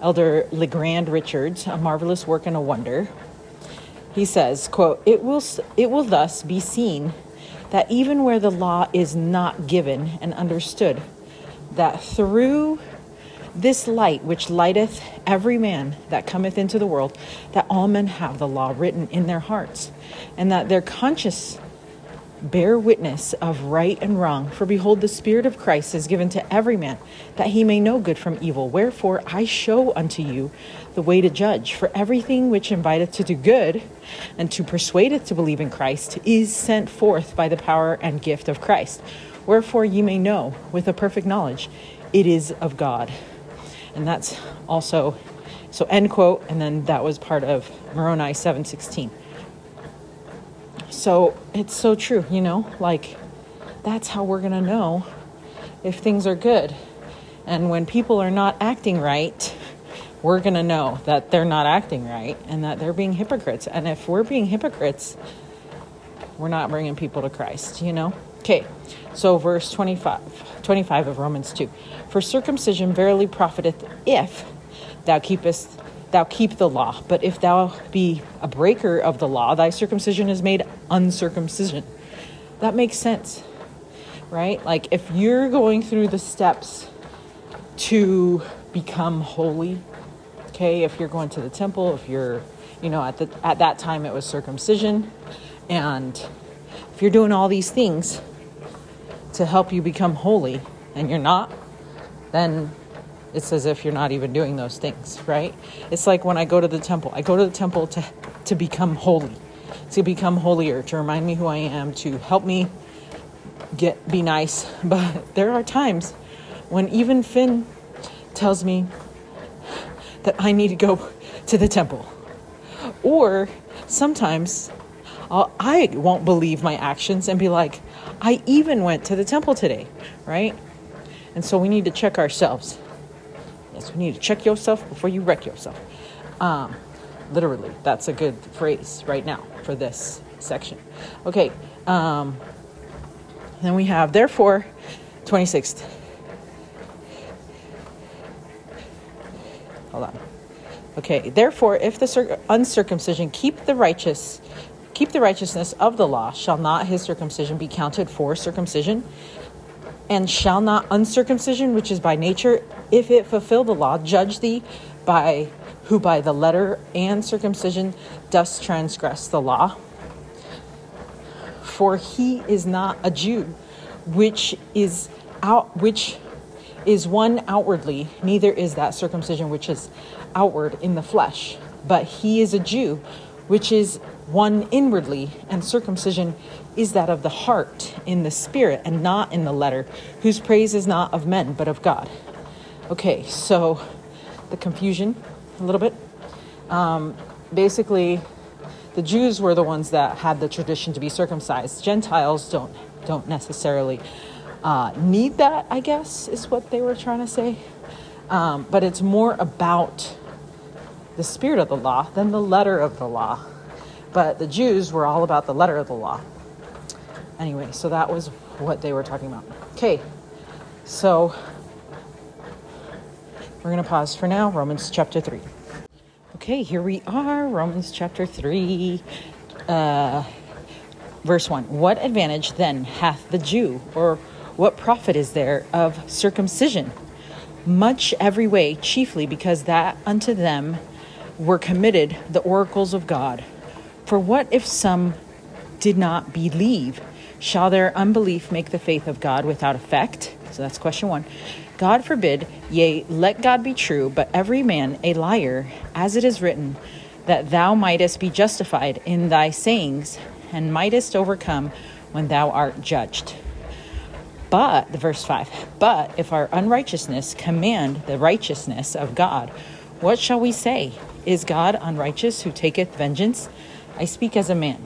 Elder LeGrand Richards, a marvelous work and a wonder. He says, quote, it will, it will thus be seen that even where the law is not given and understood, that through this light which lighteth every man that cometh into the world, that all men have the law written in their hearts, and that their conscience bear witness of right and wrong. For behold, the Spirit of Christ is given to every man, that he may know good from evil. Wherefore I show unto you the way to judge. For everything which inviteth to do good, and to persuadeth to believe in Christ, is sent forth by the power and gift of Christ. Wherefore ye may know with a perfect knowledge it is of God. And that's also so end quote, and then that was part of Moroni 716. So it's so true, you know, like that's how we're gonna know if things are good. And when people are not acting right, we're gonna know that they're not acting right and that they're being hypocrites. And if we're being hypocrites, we're not bringing people to Christ, you know? Okay, so verse 25, 25 of Romans 2. For circumcision verily profiteth if thou keepest thou keep the law. But if thou be a breaker of the law, thy circumcision is made uncircumcision. That makes sense, right? Like if you're going through the steps to become holy, okay, if you're going to the temple, if you're, you know, at the at that time it was circumcision, and if you're doing all these things to help you become holy and you're not, then it's as if you're not even doing those things, right? It's like when I go to the temple. I go to the temple to to become holy, to become holier, to remind me who I am, to help me get be nice. But there are times when even Finn tells me that I need to go to the temple. Or sometimes I'll, I won't believe my actions and be like, I even went to the temple today, right? And so we need to check ourselves. Yes, we need to check yourself before you wreck yourself. Um, literally, that's a good phrase right now for this section. Okay, um, then we have, therefore, 26th. Hold on. Okay, therefore, if the uncircumcision keep the righteous, keep the righteousness of the law, shall not his circumcision be counted for circumcision? And shall not uncircumcision, which is by nature, if it fulfill the law, judge thee by who by the letter and circumcision does transgress the law? For he is not a Jew, which is out which is one outwardly, neither is that circumcision which is outward in the flesh, but he is a Jew, which is one inwardly, and circumcision is that of the heart in the spirit and not in the letter, whose praise is not of men but of God. Okay, so the confusion a little bit. Um, basically, the Jews were the ones that had the tradition to be circumcised. Gentiles don't don't necessarily uh, need that. I guess is what they were trying to say. Um, but it's more about the spirit of the law than the letter of the law. But the Jews were all about the letter of the law. Anyway, so that was what they were talking about. Okay, so we're going to pause for now. Romans chapter 3. Okay, here we are, Romans chapter 3, uh, verse 1. What advantage then hath the Jew, or what profit is there of circumcision? Much every way, chiefly because that unto them were committed the oracles of God. For what if some did not believe? Shall their unbelief make the faith of God without effect? So that's question one. God forbid, yea, let God be true, but every man a liar, as it is written, that thou mightest be justified in thy sayings, and mightest overcome when thou art judged. But, the verse 5, but if our unrighteousness command the righteousness of God, what shall we say? Is God unrighteous who taketh vengeance? I speak as a man.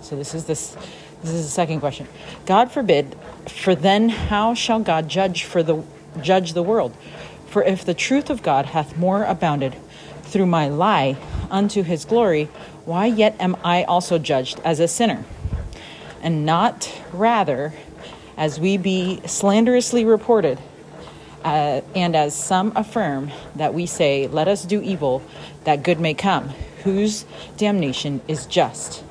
So this is this this is the second question. God forbid, for then how shall God judge for the judge the world? For if the truth of God hath more abounded through my lie unto his glory, why yet am I also judged as a sinner? And not rather as we be slanderously reported, uh, and as some affirm that we say, Let us do evil, that good may come, whose damnation is just.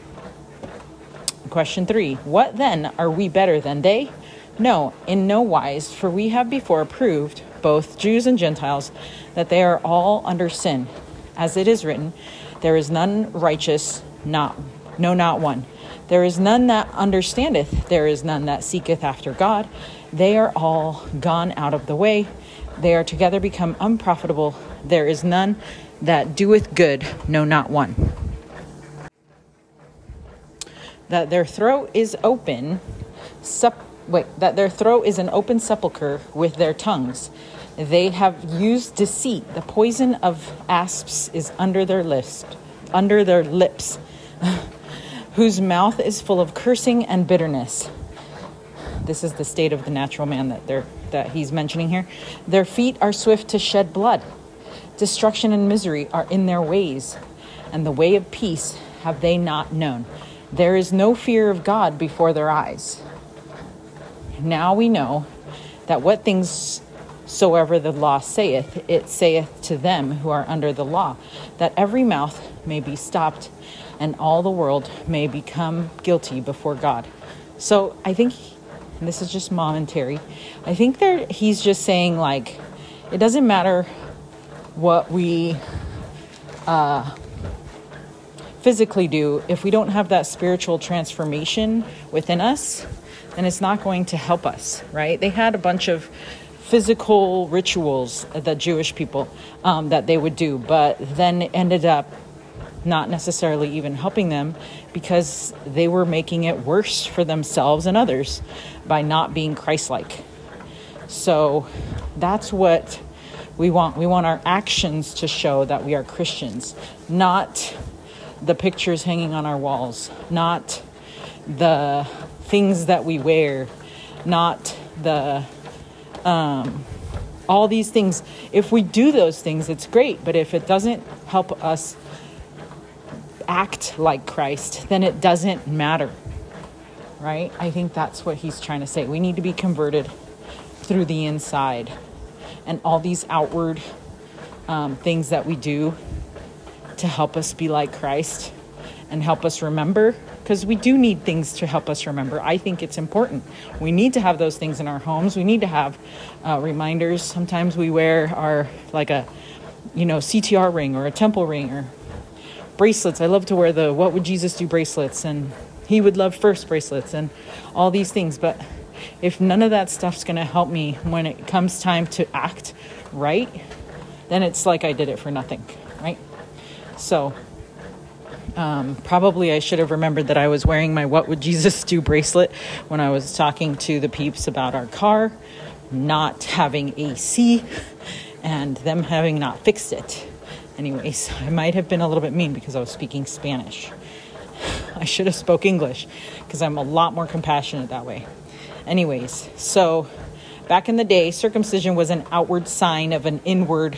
Question three What then are we better than they? No, in no wise, for we have before proved, both Jews and Gentiles, that they are all under sin. As it is written, There is none righteous, not, no, not one. There is none that understandeth, there is none that seeketh after God. They are all gone out of the way. They are together become unprofitable. There is none that doeth good, no, not one. That their throat is open, sup- wait, that their throat is an open sepulchre with their tongues. They have used deceit. The poison of asps is under their lips, under their lips, whose mouth is full of cursing and bitterness. This is the state of the natural man that they're that he's mentioning here. Their feet are swift to shed blood. Destruction and misery are in their ways, and the way of peace have they not known. There is no fear of God before their eyes. Now we know that what things soever the law saith, it saith to them who are under the law, that every mouth may be stopped and all the world may become guilty before God. So I think, and this is just momentary, I think there he's just saying like, it doesn't matter what we uh, physically do if we don't have that spiritual transformation within us then it's not going to help us right they had a bunch of physical rituals, the Jewish people, um, that they would do, but then ended up not necessarily even helping them because they were making it worse for themselves and others by not being Christ like. So that's what we want. We want our actions to show that we are Christians, not the pictures hanging on our walls, not the things that we wear, not the um, all these things. If we do those things, it's great. But if it doesn't help us act like Christ, then it doesn't matter. Right? I think that's what he's trying to say. We need to be converted through the inside. And all these outward um, things that we do to help us be like Christ and help us remember because we do need things to help us remember. I think it's important. We need to have those things in our homes. We need to have uh, reminders. Sometimes we wear our like a you know CTR ring or a temple ring or bracelets. I love to wear the what would Jesus do bracelets and he would love first bracelets and all these things, but if none of that stuff's going to help me when it comes time to act right, then it's like I did it for nothing, right? So, um, probably I should have remembered that I was wearing my What Would Jesus Do bracelet when I was talking to the peeps about our car not having AC and them having not fixed it. Anyways, I might have been a little bit mean because I was speaking Spanish. I should have spoke English because I'm a lot more compassionate that way. Anyways, so back in the day, circumcision was an outward sign of an inward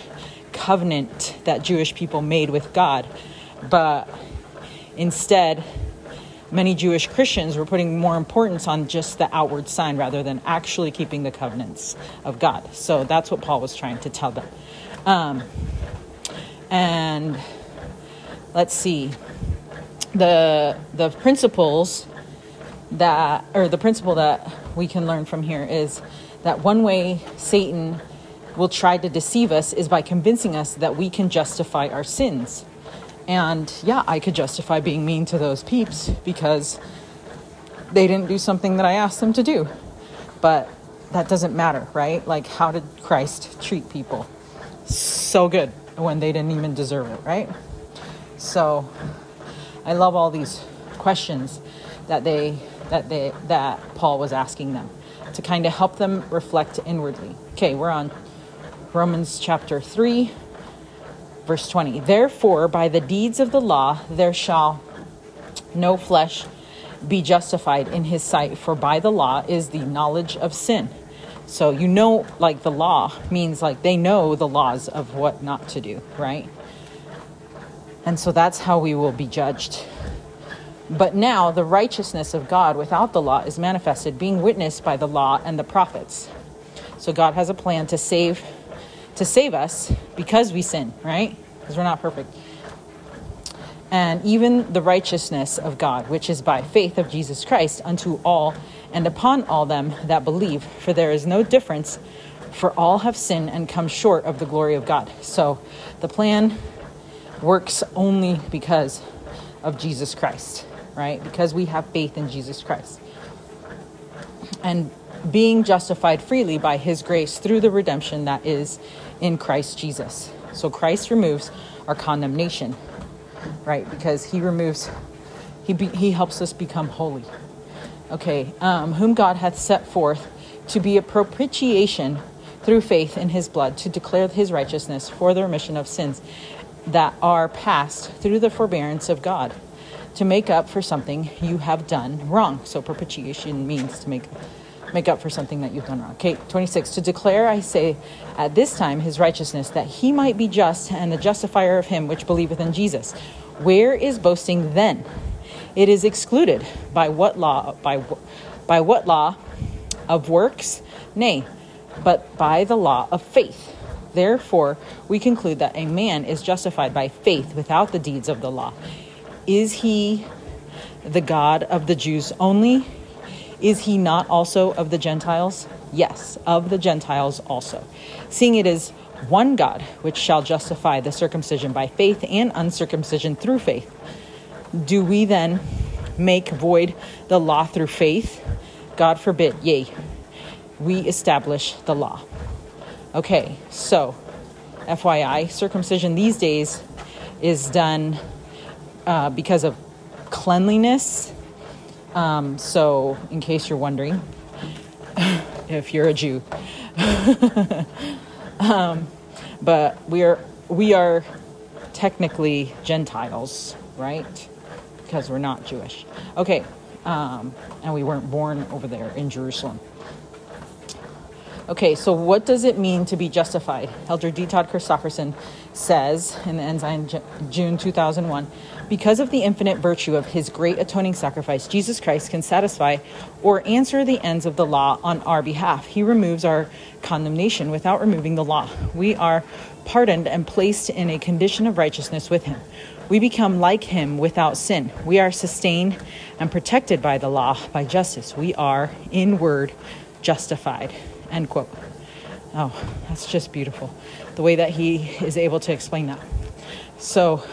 covenant that Jewish people made with God. But Instead, many Jewish Christians were putting more importance on just the outward sign rather than actually keeping the covenants of God. So that's what Paul was trying to tell them. Um, and let's see the the principles that or the principle that we can learn from here is that one way Satan will try to deceive us is by convincing us that we can justify our sins. And yeah, I could justify being mean to those peeps because they didn't do something that I asked them to do. But that doesn't matter, right? Like, how did Christ treat people? So good when they didn't even deserve it, right? So I love all these questions that they that they that Paul was asking them to kind of help them reflect inwardly. Okay, we're on Romans chapter 3 Verse 20 Therefore, by the deeds of the law, there shall no flesh be justified in his sight, for by the law is the knowledge of sin. So, you know, like the law means like they know the laws of what not to do, right? And so that's how we will be judged. But now the righteousness of God without the law is manifested, being witnessed by the law and the prophets. So God has a plan to save to save us because we sin, right? Because we're not perfect. And even the righteousness of God, which is by faith of Jesus Christ, unto all and upon all them that believe. For there is no difference, for all have sinned and come short of the glory of God. So the plan works only because of Jesus Christ, right? Because we have faith in Jesus Christ. And being justified freely by his grace through the redemption that is in Christ Jesus. So Christ removes our condemnation, right? Because he removes, he, be, he helps us become holy. Okay, um, whom God hath set forth to be a propitiation through faith in his blood to declare his righteousness for the remission of sins that are past through the forbearance of God to make up for something you have done wrong. So propitiation means to make make up for something that you've done wrong. Okay, 26. To declare, I say, at this time his righteousness, that he might be just and the justifier of him which believeth in Jesus. Where is boasting then? It is excluded. By what law? By, by what law? Of works? Nay, but by the law of faith. Therefore, we conclude that a man is justified by faith without the deeds of the law. Is he the God of the Jews only? Is he not also of the Gentiles? Yes, of the Gentiles also. Seeing it is one God which shall justify the circumcision by faith and uncircumcision through faith. Do we then make void the law through faith? God forbid, yea, we establish the law. Okay, so FYI, circumcision these days is done uh, because of cleanliness um, so, in case you're wondering, if you're a Jew, um, but we are we are technically Gentiles, right? Because we're not Jewish. Okay, um, and we weren't born over there in Jerusalem. Okay, so what does it mean to be justified? Elder D. Todd Christofferson says in the Ensign, June 2001 because of the infinite virtue of his great atoning sacrifice, Jesus Christ can satisfy or answer the ends of the law on our behalf. He removes our condemnation without removing the law. We are pardoned and placed in a condition of righteousness with him. We become like him without sin. We are sustained and protected by the law, by justice. We are, in word, justified. End quote. Oh, that's just beautiful. The way that he is able to explain that. So,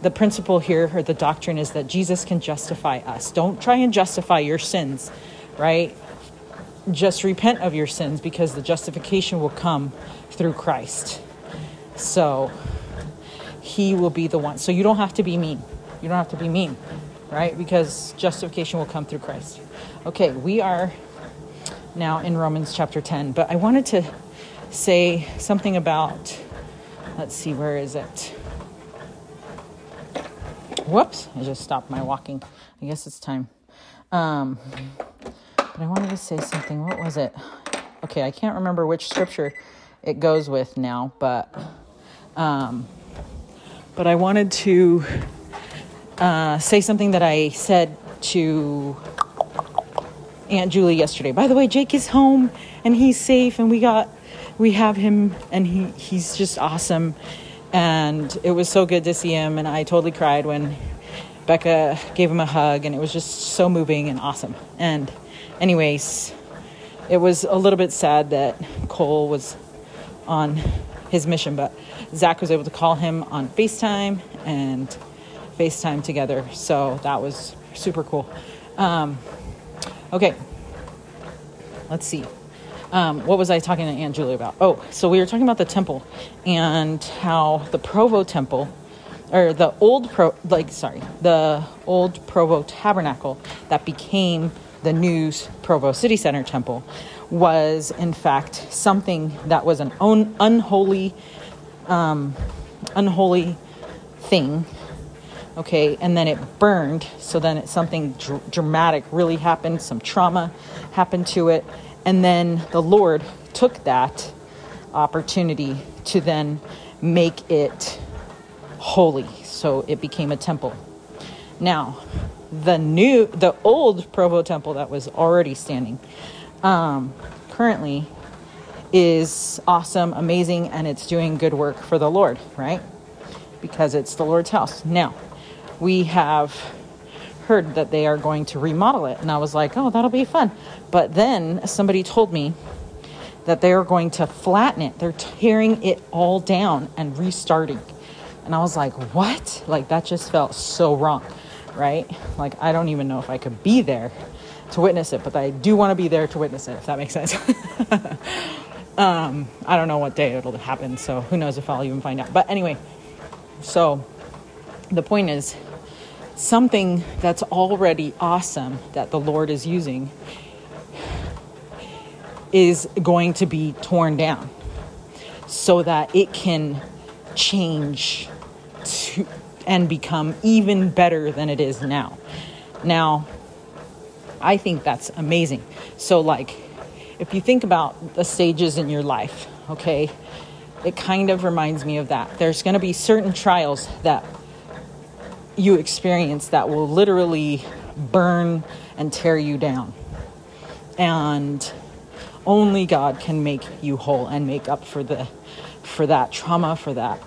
the principle here or the doctrine is that Jesus can justify us. Don't try and justify your sins, right? Just repent of your sins because the justification will come through Christ. So he will be the one. So you don't have to be mean. You don't have to be mean, right? Because justification will come through Christ. Okay, we are now in Romans chapter 10, but I wanted to say something about, let's see, where is it? Whoops, I just stopped my walking. I guess it's time. Um, but I wanted to say something. What was it? Okay, I can't remember which scripture it goes with now, but um, but I wanted to uh, say something that I said to Aunt Julie yesterday. By the way, Jake is home and he's safe, and we got we have him, and he he's just awesome and it was so good to see him and i totally cried when becca gave him a hug and it was just so moving and awesome and anyways it was a little bit sad that cole was on his mission but zach was able to call him on facetime and facetime together. So that was super cool. Um, okay. Let's see. Um, what was I talking to Aunt Julie about? Oh, so we were talking about the temple and how the Provo temple, or the old Pro, like sorry, the old Provo tabernacle that became the new Provo City Center temple was in fact something that was an un- unholy, um, unholy thing okay and then it burned so then it, something dr- dramatic really happened some trauma happened to it and then the Lord took that opportunity to then make it holy. So it became a temple. Now, the new, the old Provo temple that was already standing, um, currently is awesome, amazing, and it's doing good work for the Lord, right? Because it's the Lord's house. Now, we have heard that they are going to remodel it, and I was like, oh, that'll be fun. But then somebody told me that they are going to flatten it. They're tearing it all down and restarting. And I was like, what? Like, that just felt so wrong. right? Like, I don't even know if I could be there to witness it, but I do want to be there to witness it, if that makes sense. um, I don't know what day it'll happen, so who knows if I'll even find out. But anyway, so the point is something that's already awesome that the Lord is using is going to be torn down so that it can change to and become even better than it is now. Now, I think that's amazing. So, like, if you think about the stages in your life, okay, it kind of reminds me of that. There's going to be certain trials that you experience that will literally burn and tear you down. And only God can make you whole and make up for the for that trauma, for that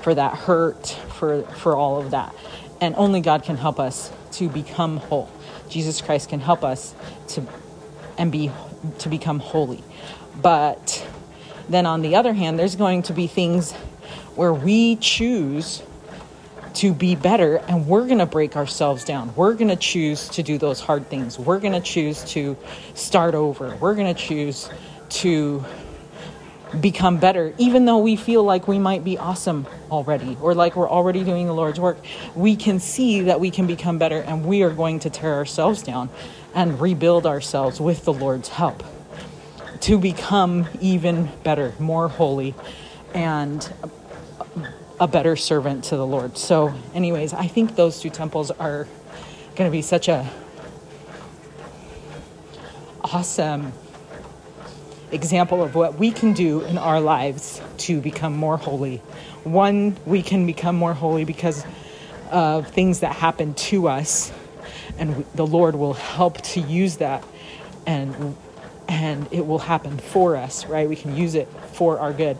for that hurt, for for all of that. And only God can help us to become whole. Jesus Christ can help us to and be to become holy. But then on the other hand, there's going to be things where we choose to be better and we're going to break ourselves down. We're going to choose to do those hard things. We're going to choose to start over. We're going to choose to become better, even though we feel like we might be awesome already or like we're already doing the Lord's work. We can see that we can become better and we are going to tear ourselves down and rebuild ourselves with the Lord's help to become even better, more holy, and a better servant to the Lord. So, anyways, I think those two temples are going to be such a awesome example of what we can do in our lives to become more holy. One, we can become more holy because of things that happen to us, and the Lord will help to use that and and it will happen for us, right? We can use it for our good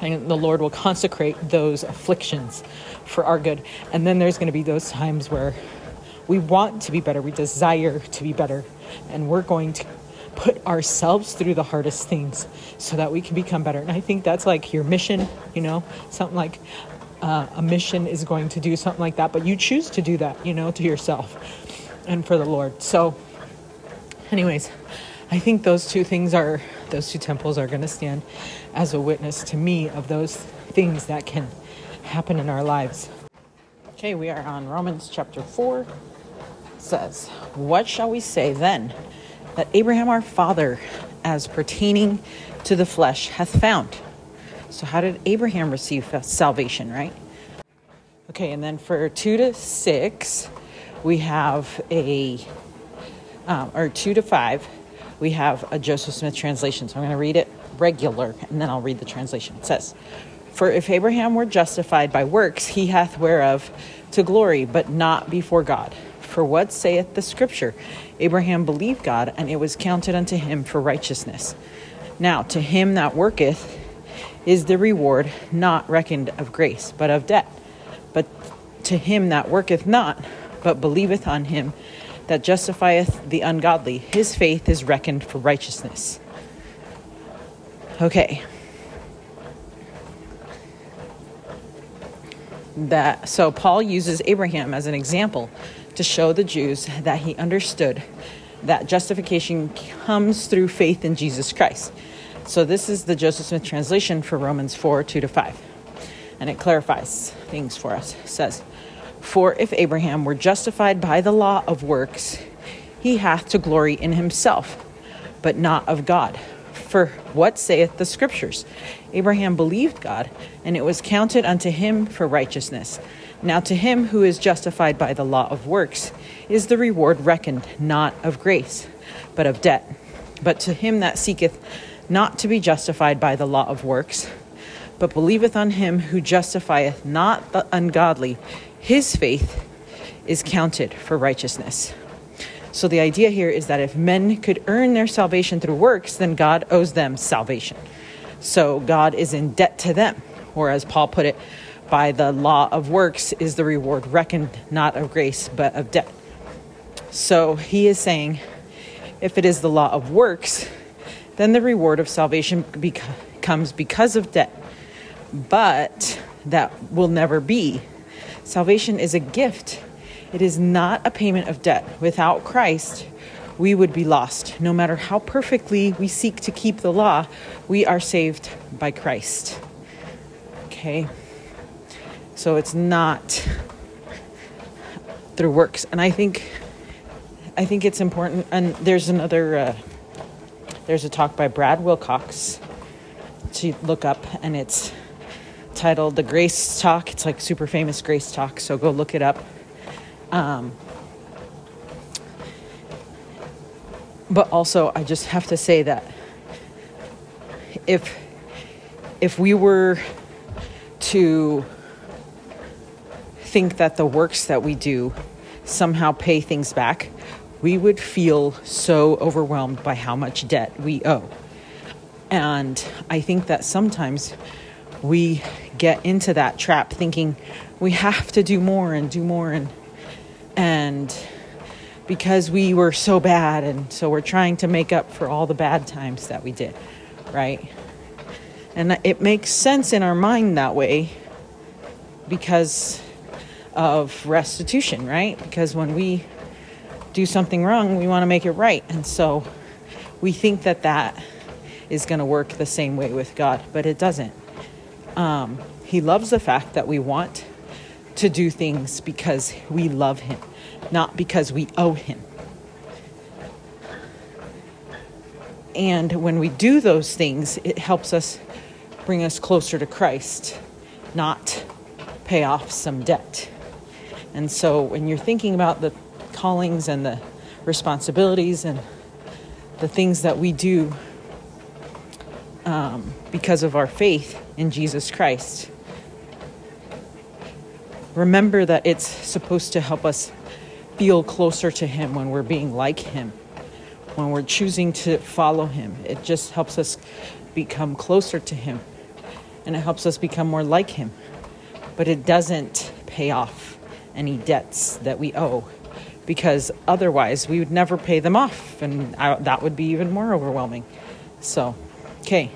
and the Lord will consecrate those afflictions for our good. And then there's going to be those times where we want to be better, we desire to be better, and we're going to put ourselves through the hardest things so that we can become better. And I think that's like your mission, you know, something like uh, a mission is going to do something like that, but you choose to do that, you know, to yourself and for the Lord. So, anyways, I think those two things are, those two temples are going to stand as a witness to me of those things that can happen in our lives. Okay, we are on Romans chapter 4. It says, What shall we say then? That Abraham our father, as pertaining to the flesh, hath found. So, how did Abraham receive salvation, right? Okay, and then for 2 to 6, we have a, um, or 2 to 5, we have a Joseph Smith translation. So I'm going to read it regular and then I'll read the translation. It says, For if Abraham were justified by works, he hath whereof to glory, but not before God. For what saith the scripture? Abraham believed God, and it was counted unto him for righteousness. Now, to him that worketh is the reward not reckoned of grace, but of debt. But to him that worketh not, but believeth on him that justifieth the ungodly, his faith is reckoned for righteousness. Okay. That so Paul uses Abraham as an example to show the Jews that he understood that justification comes through faith in Jesus Christ. So this is the Joseph Smith translation for Romans 4 2 to 5. And it clarifies things for us. It says, For if Abraham were justified by the law of works, he hath to glory in himself, but not of God. For what saith the Scriptures? Abraham believed God, and it was counted unto him for righteousness. Now to him who is justified by the law of works is the reward reckoned not of grace, but of debt. But to him that seeketh not to be justified by the law of works, but believeth on him who justifieth not the ungodly, his faith is counted for righteousness. So the idea here is that if men could earn their salvation through works, then God owes them salvation. So God is in debt to them. Or as Paul put it, by the law of works is the reward reckoned not of grace, but of debt. So he is saying, if it is the law of works, then the reward of salvation comes because of debt. But that will never be. Salvation is a gift It is not a payment of debt. Without Christ, we would be lost. No matter how perfectly we seek to keep the law, we are saved by Christ. Okay? So it's not through works. And I think I think it's important and there's another uh, there's a talk by Brad Wilcox to look up and it's titled The Grace Talk. It's like super famous Grace Talk, so go look it up. Um, but also, I just have to say that if if we were to think that the works that we do somehow pay things back, we would feel so overwhelmed by how much debt we owe. And I think that sometimes we get into that trap thinking we have to do more and do more and and because we were so bad and so we're trying to make up for all the bad times that we did, right? And it makes sense in our mind that way because of restitution, right? Because when we do something wrong, we want to make it right. And so we think that that is going to work the same way with God, but it doesn't. Um, he loves the fact that we want to do things because we love Him, not because we owe Him. And when we do those things, it helps us bring us closer to Christ, not pay off some debt. And so when you're thinking about the callings and the responsibilities and the things that we do um, because of our faith in Jesus Christ, remember that it's supposed to help us feel closer to Him when we're being like Him, when we're choosing to follow Him. It just helps us become closer to Him and it helps us become more like Him. But it doesn't pay off any debts that we owe because otherwise we would never pay them off and I, that would be even more overwhelming. So, okay.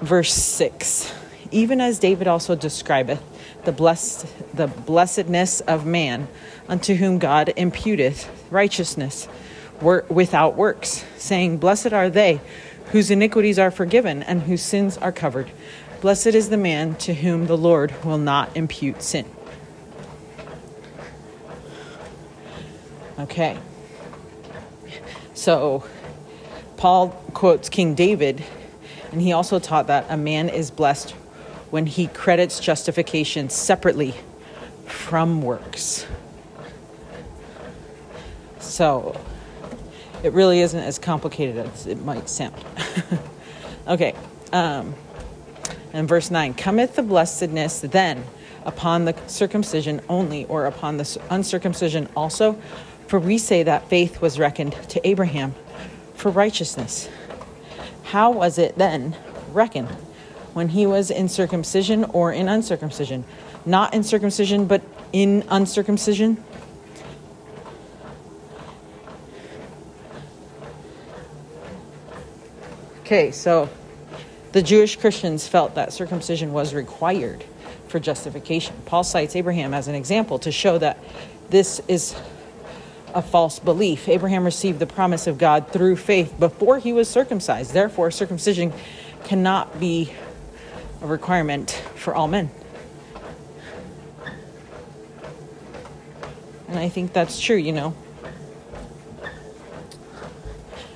Verse 6 Even as David also describeth the blessed the blessedness of man unto whom God imputeth righteousness without works, saying, Blessed are they whose iniquities are forgiven and whose sins are covered. Blessed is the man to whom the Lord will not impute sin. Okay. So, Paul quotes King David, and he also taught that a man is blessed when he credits justification separately from works. So, it really isn't as complicated as it might sound. okay. Um, and verse 9 Cometh the blessedness then upon the circumcision only, or upon the uncircumcision also? For we say that faith was reckoned to Abraham for righteousness. How was it then reckoned? When he was in circumcision or in uncircumcision? Not in circumcision, but in uncircumcision? Okay, so the Jewish Christians felt that circumcision was required for justification. Paul cites Abraham as an example to show that this is a false belief. Abraham received the promise of God through faith before he was circumcised. Therefore, circumcision cannot be a requirement for all men. And I think that's true, you know.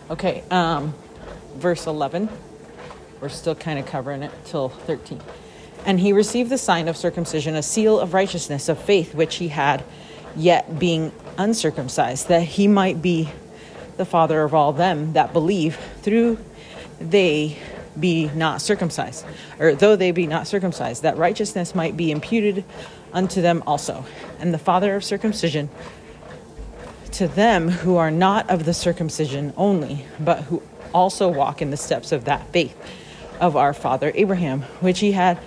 Okay, um, verse 11. We're still kind of covering it till 13. And he received the sign of circumcision, a seal of righteousness, of faith, which he had, yet being uncircumcised, that he might be the father of all them that believe through they be not circumcised, or though they be not circumcised, that righteousness might be imputed unto them also. And the father of circumcision to them who are not of the circumcision only, but who also walk in the steps of that faith of our father Abraham, which he had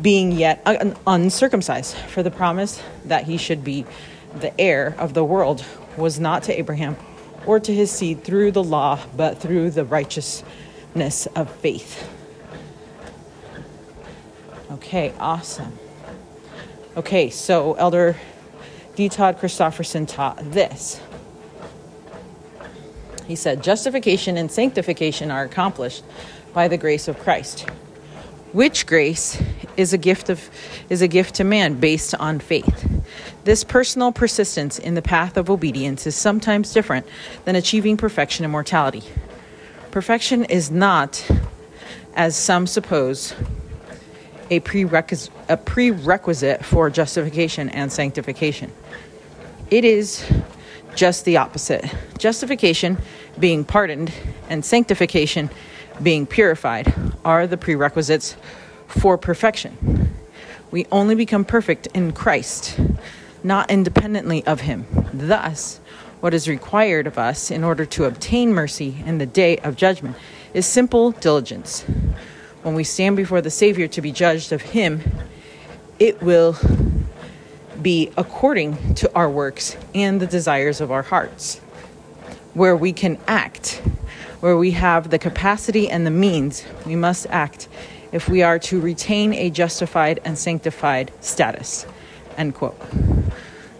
being yet uncircumcised, for the promise that he should be the heir of the world was not to Abraham or to his seed through the law, but through the righteousness of faith. Okay, awesome. Okay, so Elder D. Todd Christofferson taught this. He said, Justification and sanctification are accomplished by the grace of Christ, which grace is a gift of is a gift to man based on faith. This personal persistence in the path of obedience is sometimes different than achieving perfection and mortality. Perfection is not, as some suppose, a prerequisite, a prerequisite for justification and sanctification. It is just the opposite. Justification, being pardoned, and sanctification, being purified, are the prerequisites for perfection. We only become perfect in Christ, not independently of Him. Thus, what is required of us in order to obtain mercy in the day of judgment is simple diligence. When we stand before the Savior to be judged of Him, it will be according to our works and the desires of our hearts, where we can act, where we have the capacity and the means, we must act if we are to retain a justified and sanctified status. End quote.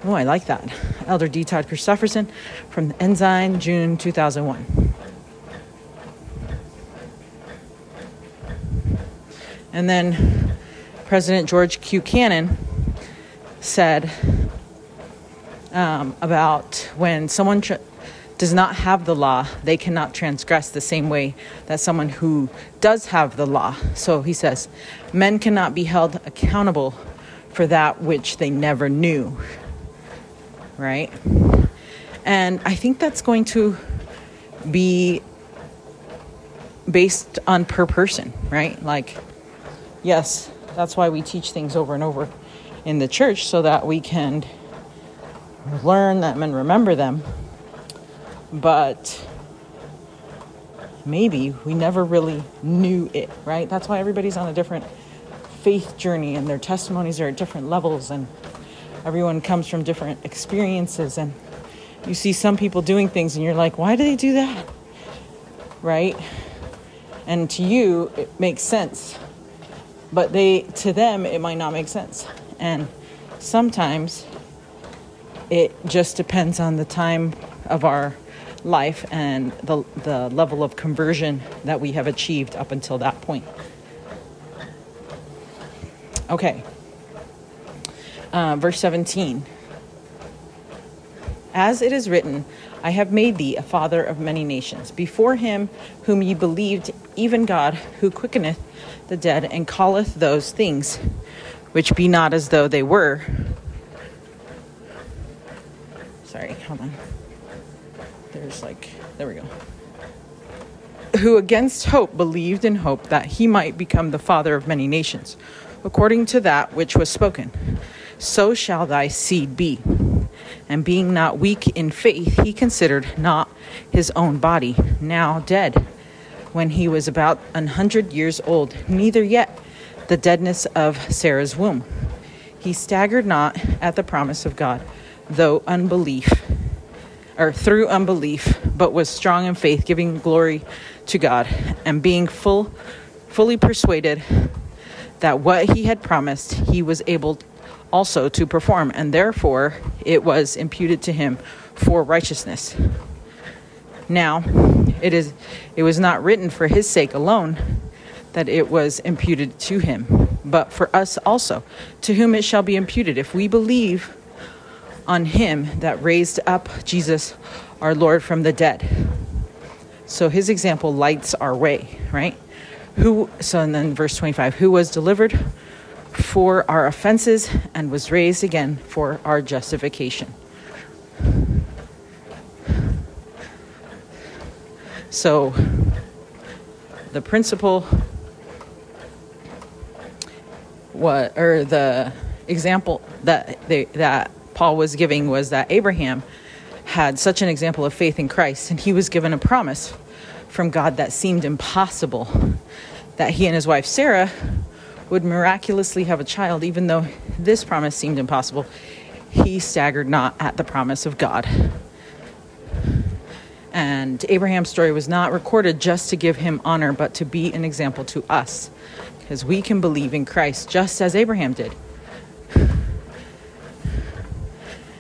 Oh, I like that. Elder D. Todd Christofferson from Ensign, June 2001. And then President George Q. Cannon said um, about when someone tr- does not have the law, they cannot transgress the same way that someone who does have the law. So he says, men cannot be held accountable for that which they never knew. Right? And I think that's going to be based on per person, right? Like, yes, that's why we teach things over and over in the church so that we can learn them and remember them. But maybe we never really knew it, right? That's why everybody's on a different faith journey and their testimonies are at different levels and everyone comes from different experiences and you see some people doing things and you're like, why do they do that? Right? And to you it makes sense. But they to them it might not make sense. And sometimes it just depends on the time of our life and the, the level of conversion that we have achieved up until that point. Okay. Uh, verse 17. As it is written, I have made thee a father of many nations, before him whom ye believed, even God, who quickeneth the dead and calleth those things which be not as though they were. Sorry, hold on. There's like, there we go. Who against hope believed in hope that he might become the father of many nations, according to that which was spoken. So shall thy seed be. And being not weak in faith, he considered not his own body, now dead, when he was about an hundred years old, neither yet the deadness of Sarah's womb. He staggered not at the promise of God, though unbelief, or through unbelief, but was strong in faith, giving glory to God, and being full, fully persuaded that what he had promised he was able also to perform, and therefore it was imputed to him for righteousness. Now, it is it was not written for his sake alone that it was imputed to him, but for us also, to whom it shall be imputed if we believe on him that raised up Jesus our Lord from the dead. So his example lights our way, right? Who so and then verse 25, who was delivered for our offenses and was raised again for our justification. So the principle what or the example that they, that Paul was giving was that Abraham had such an example of faith in Christ and he was given a promise from God that seemed impossible that he and his wife Sarah would miraculously have a child even though this promise seemed impossible he staggered not at the promise of God and Abraham's story was not recorded just to give him honor but to be an example to us because we can believe in Christ just as Abraham did.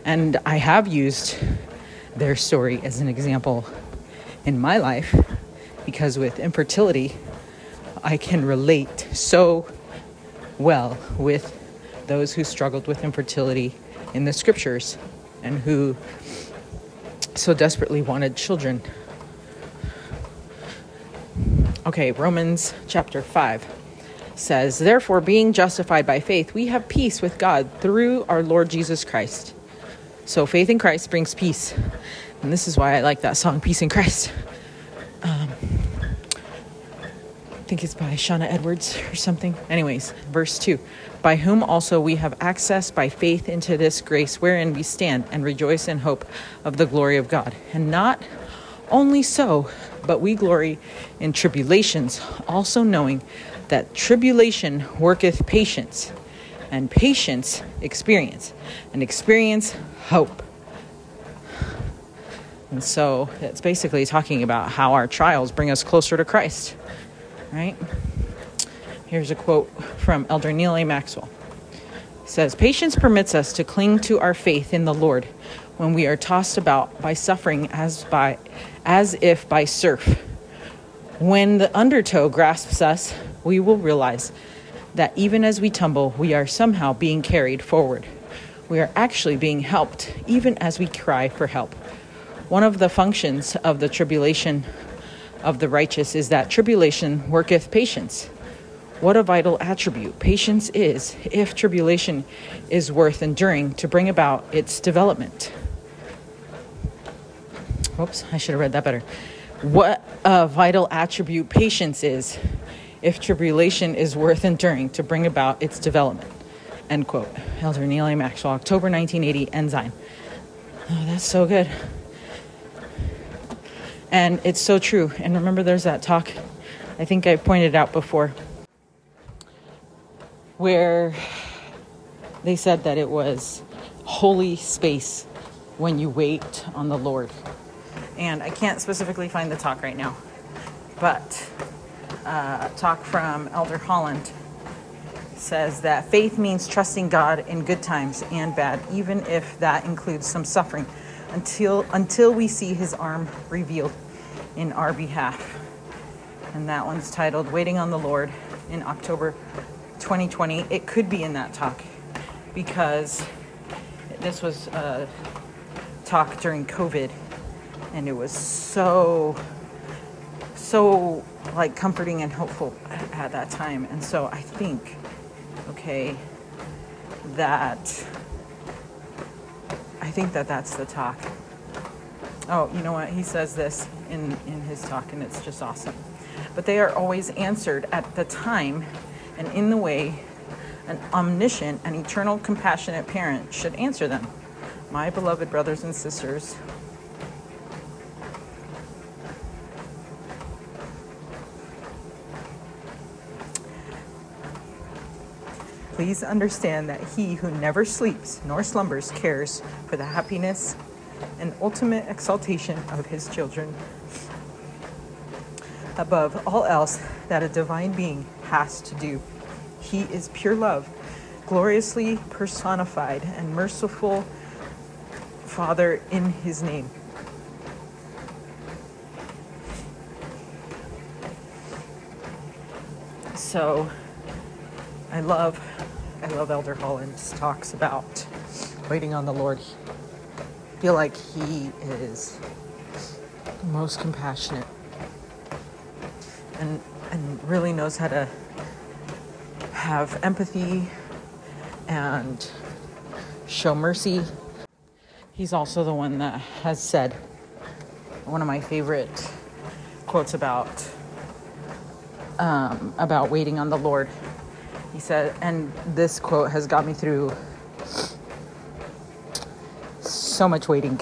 And I have used their story as an example in my life because with infertility, I can relate so well with those who struggled with infertility in the scriptures and who so desperately wanted children. Okay, Romans chapter 5 says, Therefore, being justified by faith, we have peace with God through our Lord Jesus Christ. So, faith in Christ brings peace. And this is why I like that song, Peace in Christ. Um, think it's by Shauna Edwards or something. Anyways, verse 2 By whom also we have access by faith into this grace wherein we stand and rejoice in hope of the glory of God. And not only so, but we glory in tribulations, also knowing that tribulation worketh patience, and patience experience, and experience hope. And so it's basically talking about how our trials bring us closer to Christ, right? Here's a quote from Elder Neal A. Maxwell. It says, Patience permits us to cling to our faith in the Lord when we are tossed about by suffering as by as if by surf. When the undertow grasps us, we will realize that even as we tumble, we are somehow being carried forward. We are actually being helped, even as we cry for help. One of the functions of the tribulation of the righteous is that tribulation worketh patience. What a vital attribute patience is if tribulation is worth enduring to bring about its development. Oops, I should have read that better. What a vital attribute patience is if tribulation is worth enduring to bring about its development. End quote. Elder Neal A. Maxwell, October 1980, Ensign. Oh, that's so good. And it's so true. And remember, there's that talk, I think I pointed out before, where they said that it was holy space when you wait on the Lord. And I can't specifically find the talk right now, but uh, talk from Elder Holland says that faith means trusting God in good times and bad, even if that includes some suffering, until until we see His arm revealed in our behalf. And that one's titled "Waiting on the Lord" in October 2020. It could be in that talk because this was a talk during COVID, and it was so so like comforting and hopeful at that time. And so I think, okay, that I think that that's the talk. Oh, you know what? He says this in in his talk, and it's just awesome. But they are always answered at the time and in the way an omniscient and eternal compassionate parent should answer them. My beloved brothers and sisters, Please understand that he who never sleeps nor slumbers cares for the happiness and ultimate exaltation of his children. Above all else that a divine being has to do, he is pure love, gloriously personified and merciful Father in his name. So I love I love Elder Holland's talks about waiting on the Lord. I feel like he is most compassionate and and really knows how to have empathy and show mercy. He's also the one that has said one of my favorite quotes about um, about waiting on the Lord he said, and this quote has got me through so much waiting,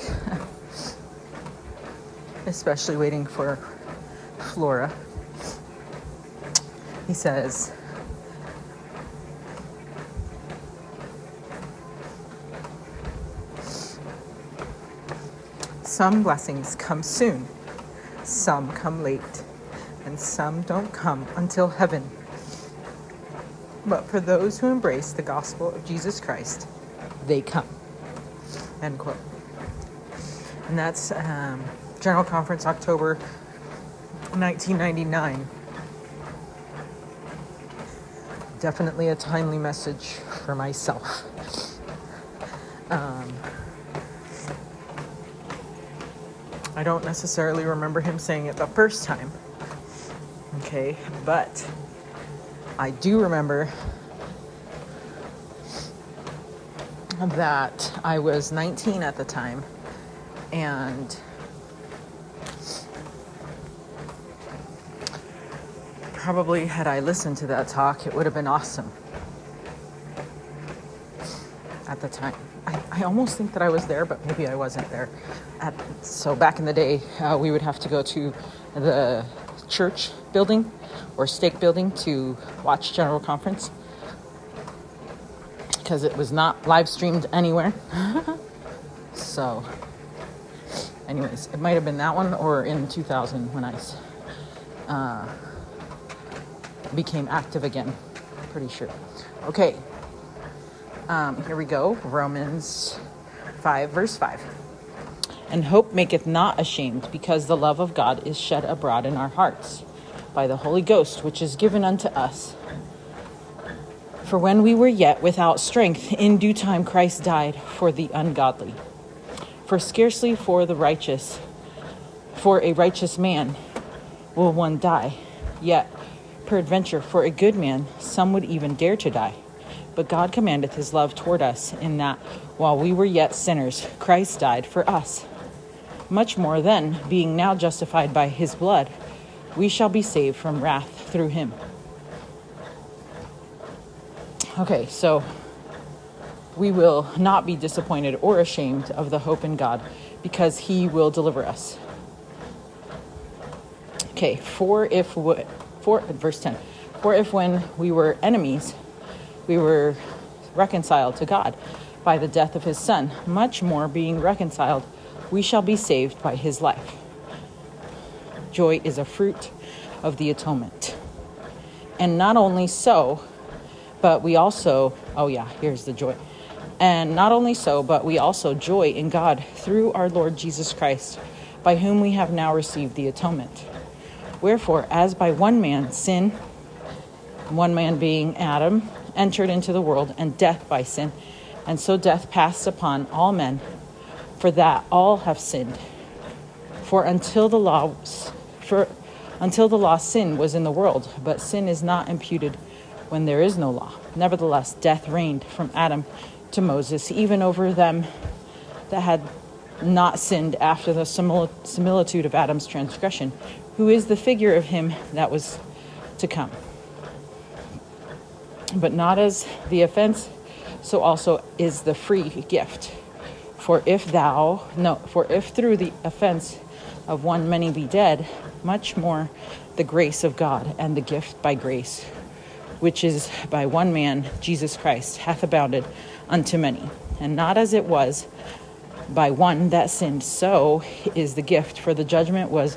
especially waiting for Flora. He says, Some blessings come soon, some come late, and some don't come until heaven but for those who embrace the gospel of Jesus Christ, they come. End quote. And that's um, General Conference, October 1999. Definitely a timely message for myself. Um, I don't necessarily remember him saying it the first time. Okay, but I do remember that I was 19 at the time and probably had I listened to that talk, it would have been awesome at the time. I, almost think that I was there, but maybe I wasn't there. At, so back in the day, uh, we would have to go to the church building or stake building to watch General Conference because it was not live streamed anywhere. so, anyways, it might have been that one or in 2000 when I uh, became active again. Pretty sure. Okay, um, here we go. Romans 5, verse 5. And hope maketh not ashamed, because the love of God is shed abroad in our hearts by the Holy Ghost, which is given unto us. For when we were yet without strength, in due time Christ died for the ungodly. For scarcely for the righteous, for a righteous man, will one die. Yet, peradventure, for a good man, some would even dare to die. But God commandeth his love toward us, in that while we were yet sinners, Christ died for us. Much more then, being now justified by his blood, we shall be saved from wrath through him. Okay, so we will not be disappointed or ashamed of the hope in God because he will deliver us. Okay, for if for verse 10. For if when we were enemies we were reconciled to God by the death of his Son, much more being reconciled, we shall be saved by his life. Joy is a fruit of the atonement. And not only so, but we also, oh yeah, here's the joy. And not only so, but we also joy in God through our Lord Jesus Christ, by whom we have now received the atonement. Wherefore, as by one man sin, one man being Adam, entered into the world, and death by sin. And so death passed upon all men, for that all have sinned. For until the law for until the law sin was in the world, but sin is not imputed when there is no law. Nevertheless, death reigned from Adam to Moses, even over them that had not sinned after the similitude of Adam's transgression, who is the figure of him that was to come but not as the offense, so also is the free gift. For if thou, no, for if through the offense of one many be dead, much more the grace of God and the gift by grace, which is by one man, Jesus Christ, hath abounded unto many. And not as it was by one that sinned, so is the gift, for the judgment was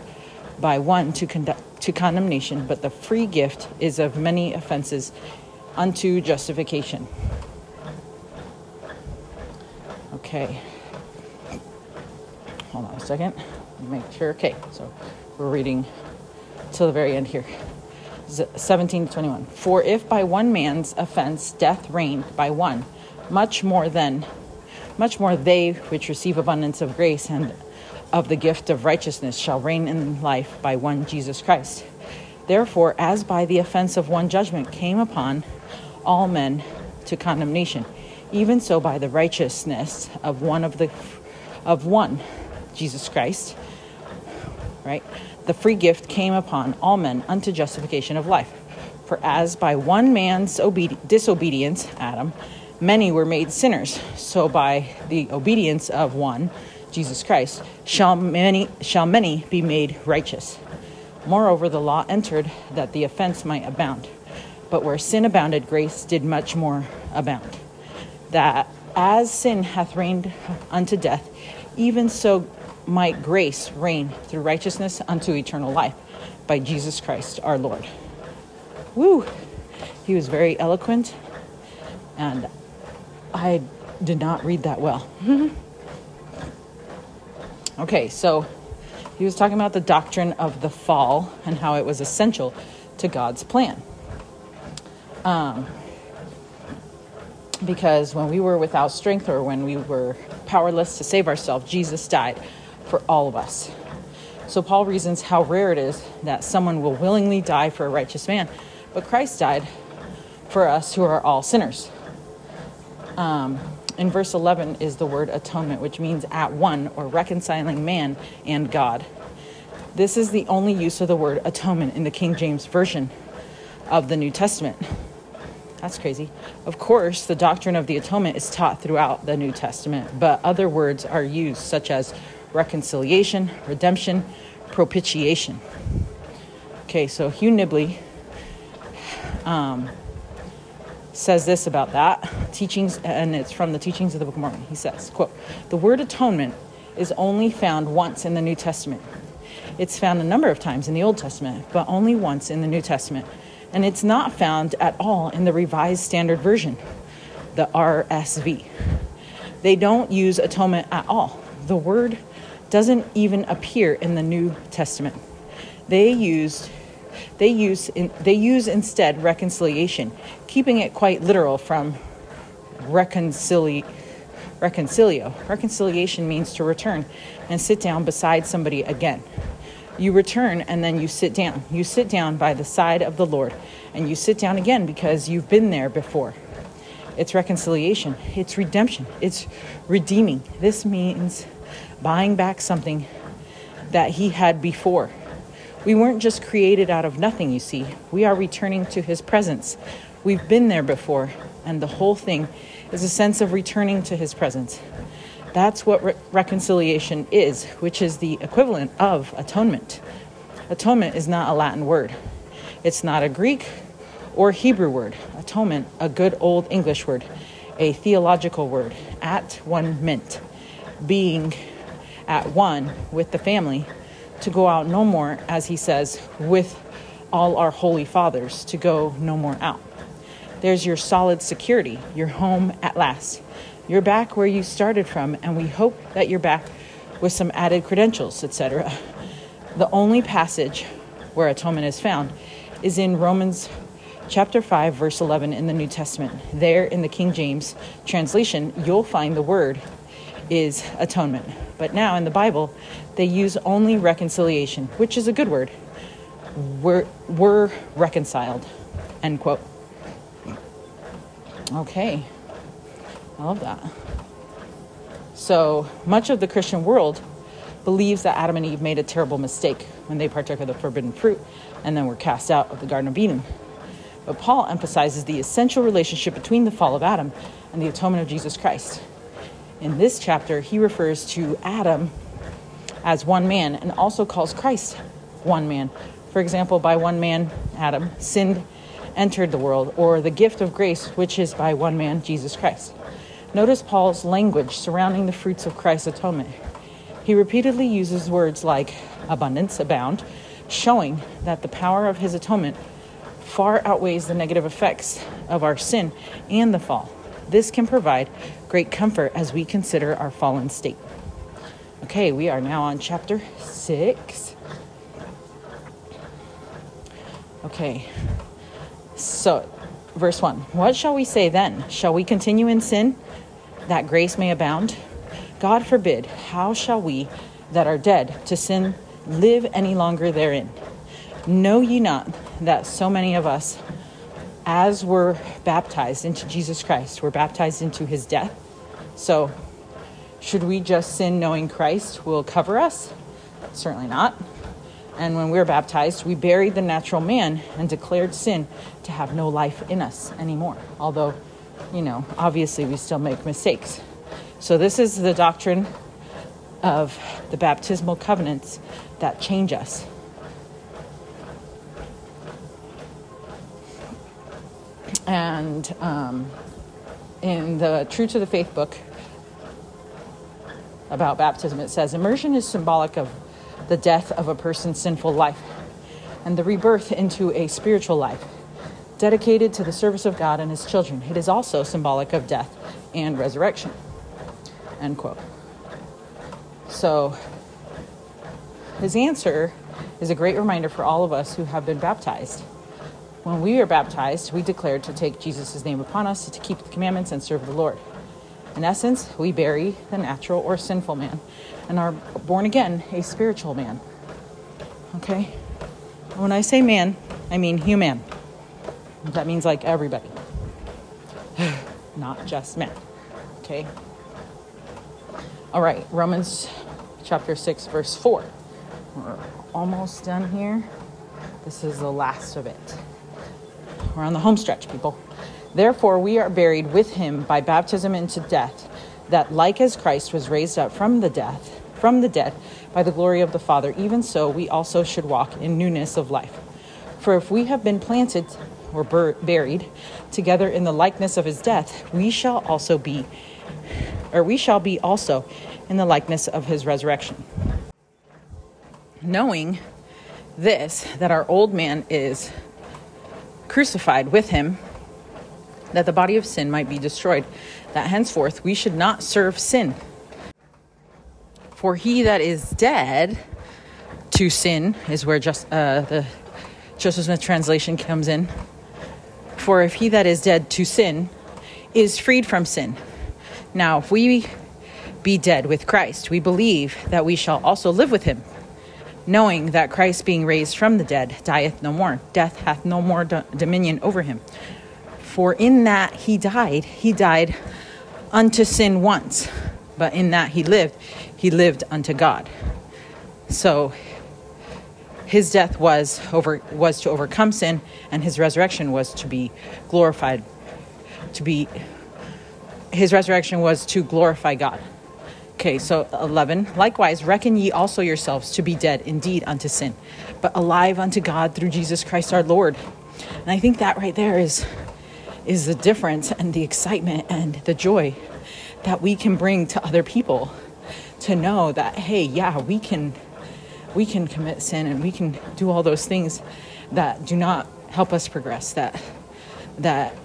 by one to, con- to condemnation, but the free gift is of many offenses unto justification. Okay. Hold on a second. Make sure. Okay, so we're reading till the very end here. 17 to 21. For if by one man's offense death reigned by one, much more then, much more they which receive abundance of grace and of the gift of righteousness shall reign in life by one Jesus Christ. Therefore, as by the offense of one judgment came upon all men to condemnation, even so by the righteousness of one of the of one, Jesus Christ, right? The free gift came upon all men unto justification of life. For as by one man's obedi- disobedience, Adam, many were made sinners, so by the obedience of one, Jesus Christ, shall many shall many be made righteous. Moreover, the law entered that the offense might abound. But where sin abounded, grace did much more abound. That as sin hath reigned unto death, even so might grace reign through righteousness unto eternal life by Jesus Christ our Lord. Woo! He was very eloquent, and I did not read that well. Okay, so he was talking about the doctrine of the fall and how it was essential to God's plan. Um, because when we were without strength or when we were powerless to save ourselves, Jesus died for all of us. So Paul reasons how rare it is that someone will willingly die for a righteous man, but Christ died for us who are all sinners. Um, in verse 11 is the word atonement, which means at one or reconciling man and God. This is the only use of the word atonement in the King James Version of the New Testament. That's crazy. Of course, the doctrine of the atonement is taught throughout the New Testament, but other words are used, such as reconciliation, redemption, propitiation. Okay, so Hugh Nibley um, says this about that teachings, and it's from the teachings of the Book of Mormon. He says, "quote The word atonement is only found once in the New Testament. It's found a number of times in the Old Testament, but only once in the New Testament." and it's not found at all in the Revised Standard Version, the RSV. They don't use atonement at all. The word doesn't even appear in the New Testament. They used they use in, they use instead reconciliation, keeping it quite literal from reconcili, reconcilio. Reconciliation means to return and sit down beside somebody again you return and then you sit down. You sit down by the side of the Lord and you sit down again because you've been there before. It's reconciliation, it's redemption, it's redeeming. This means buying back something that He had before. We weren't just created out of nothing, you see. We are returning to His presence. We've been there before, and the whole thing is a sense of returning to His presence. That's what re- reconciliation is, which is the equivalent of atonement. Atonement is not a Latin word, it's not a Greek or Hebrew word. Atonement, a good old English word, a theological word, at one meant, being at one with the family, to go out no more, as he says, with all our holy fathers, to go no more out. There's your solid security, your home at last. You're back where you started from, and we hope that you're back with some added credentials, etc. The only passage where atonement is found is in Romans chapter 5 verse 11 in the New Testament. There in the King James translation, you'll find the word is atonement. But now in the Bible, they use only reconciliation, which is a good word. We're, we're reconciled. End quote. Okay. I love that. So much of the Christian world believes that Adam and Eve made a terrible mistake when they partook of the forbidden fruit and then were cast out of the Garden of Eden. But Paul emphasizes the essential relationship between the fall of Adam and the atonement of Jesus Christ. In this chapter, he refers to Adam as one man and also calls Christ one man. For example, by one man, Adam, sin entered the world, or the gift of grace, which is by one man, Jesus Christ. Notice Paul's language surrounding the fruits of Christ's atonement. He repeatedly uses words like abundance, abound, showing that the power of his atonement far outweighs the negative effects of our sin and the fall. This can provide great comfort as we consider our fallen state. Okay, we are now on chapter 6. Okay, so verse 1 What shall we say then? Shall we continue in sin that grace may abound? God forbid, how shall we that are dead to sin live any longer therein? Know ye not that so many of us, as were baptized into Jesus Christ, were baptized into his death? So, should we just sin knowing Christ will cover us? Certainly not. And when we were baptized, we buried the natural man and declared sin to have no life in us anymore. Although you know, obviously we still make mistakes. So, this is the doctrine of the baptismal covenants that change us. And um, in the True to the Faith book about baptism, it says immersion is symbolic of the death of a person's sinful life and the rebirth into a spiritual life dedicated to the service of God and his children. It is also symbolic of death and resurrection. End quote. So his answer is a great reminder for all of us who have been baptized. When we are baptized, we declare to take Jesus' name upon us, to keep the commandments, and serve the Lord. In essence, we bury the natural or sinful man and are born again a spiritual man. Okay? When I say man, I mean human. That means like everybody, not just men. Okay? All right, Romans chapter 6, verse 4. We're almost done here. This is the last of it. We're on the home stretch, people. Therefore, we are buried with him by baptism into death, that like as Christ was raised up from the death, from the dead, by the glory of the Father, even so we also should walk in newness of life. For if we have been planted or bur- buried together in the likeness of his death, we shall also be, or we shall be also in the likeness of his resurrection. Knowing this, that our old man is crucified with him, that the body of sin might be destroyed, that henceforth we should not serve sin. For he that is dead to sin is where just uh, the Joseph Smith translation comes in. For if he that is dead to sin is freed from sin. Now, if we be dead with Christ, we believe that we shall also live with him, knowing that Christ, being raised from the dead, dieth no more. Death hath no more do- dominion over him. For in that he died, he died unto sin once, but in that he lived, he lived unto God. So his death was over was to overcome sin and his resurrection was to be glorified to be his resurrection was to glorify God. Okay, so 11. Likewise, reckon ye also yourselves to be dead indeed unto sin, but alive unto God through Jesus Christ our Lord. And I think that right there is is the difference and the excitement and the joy that we can bring to other people to know that hey, yeah, we can we can commit sin and we can do all those things that do not help us progress that that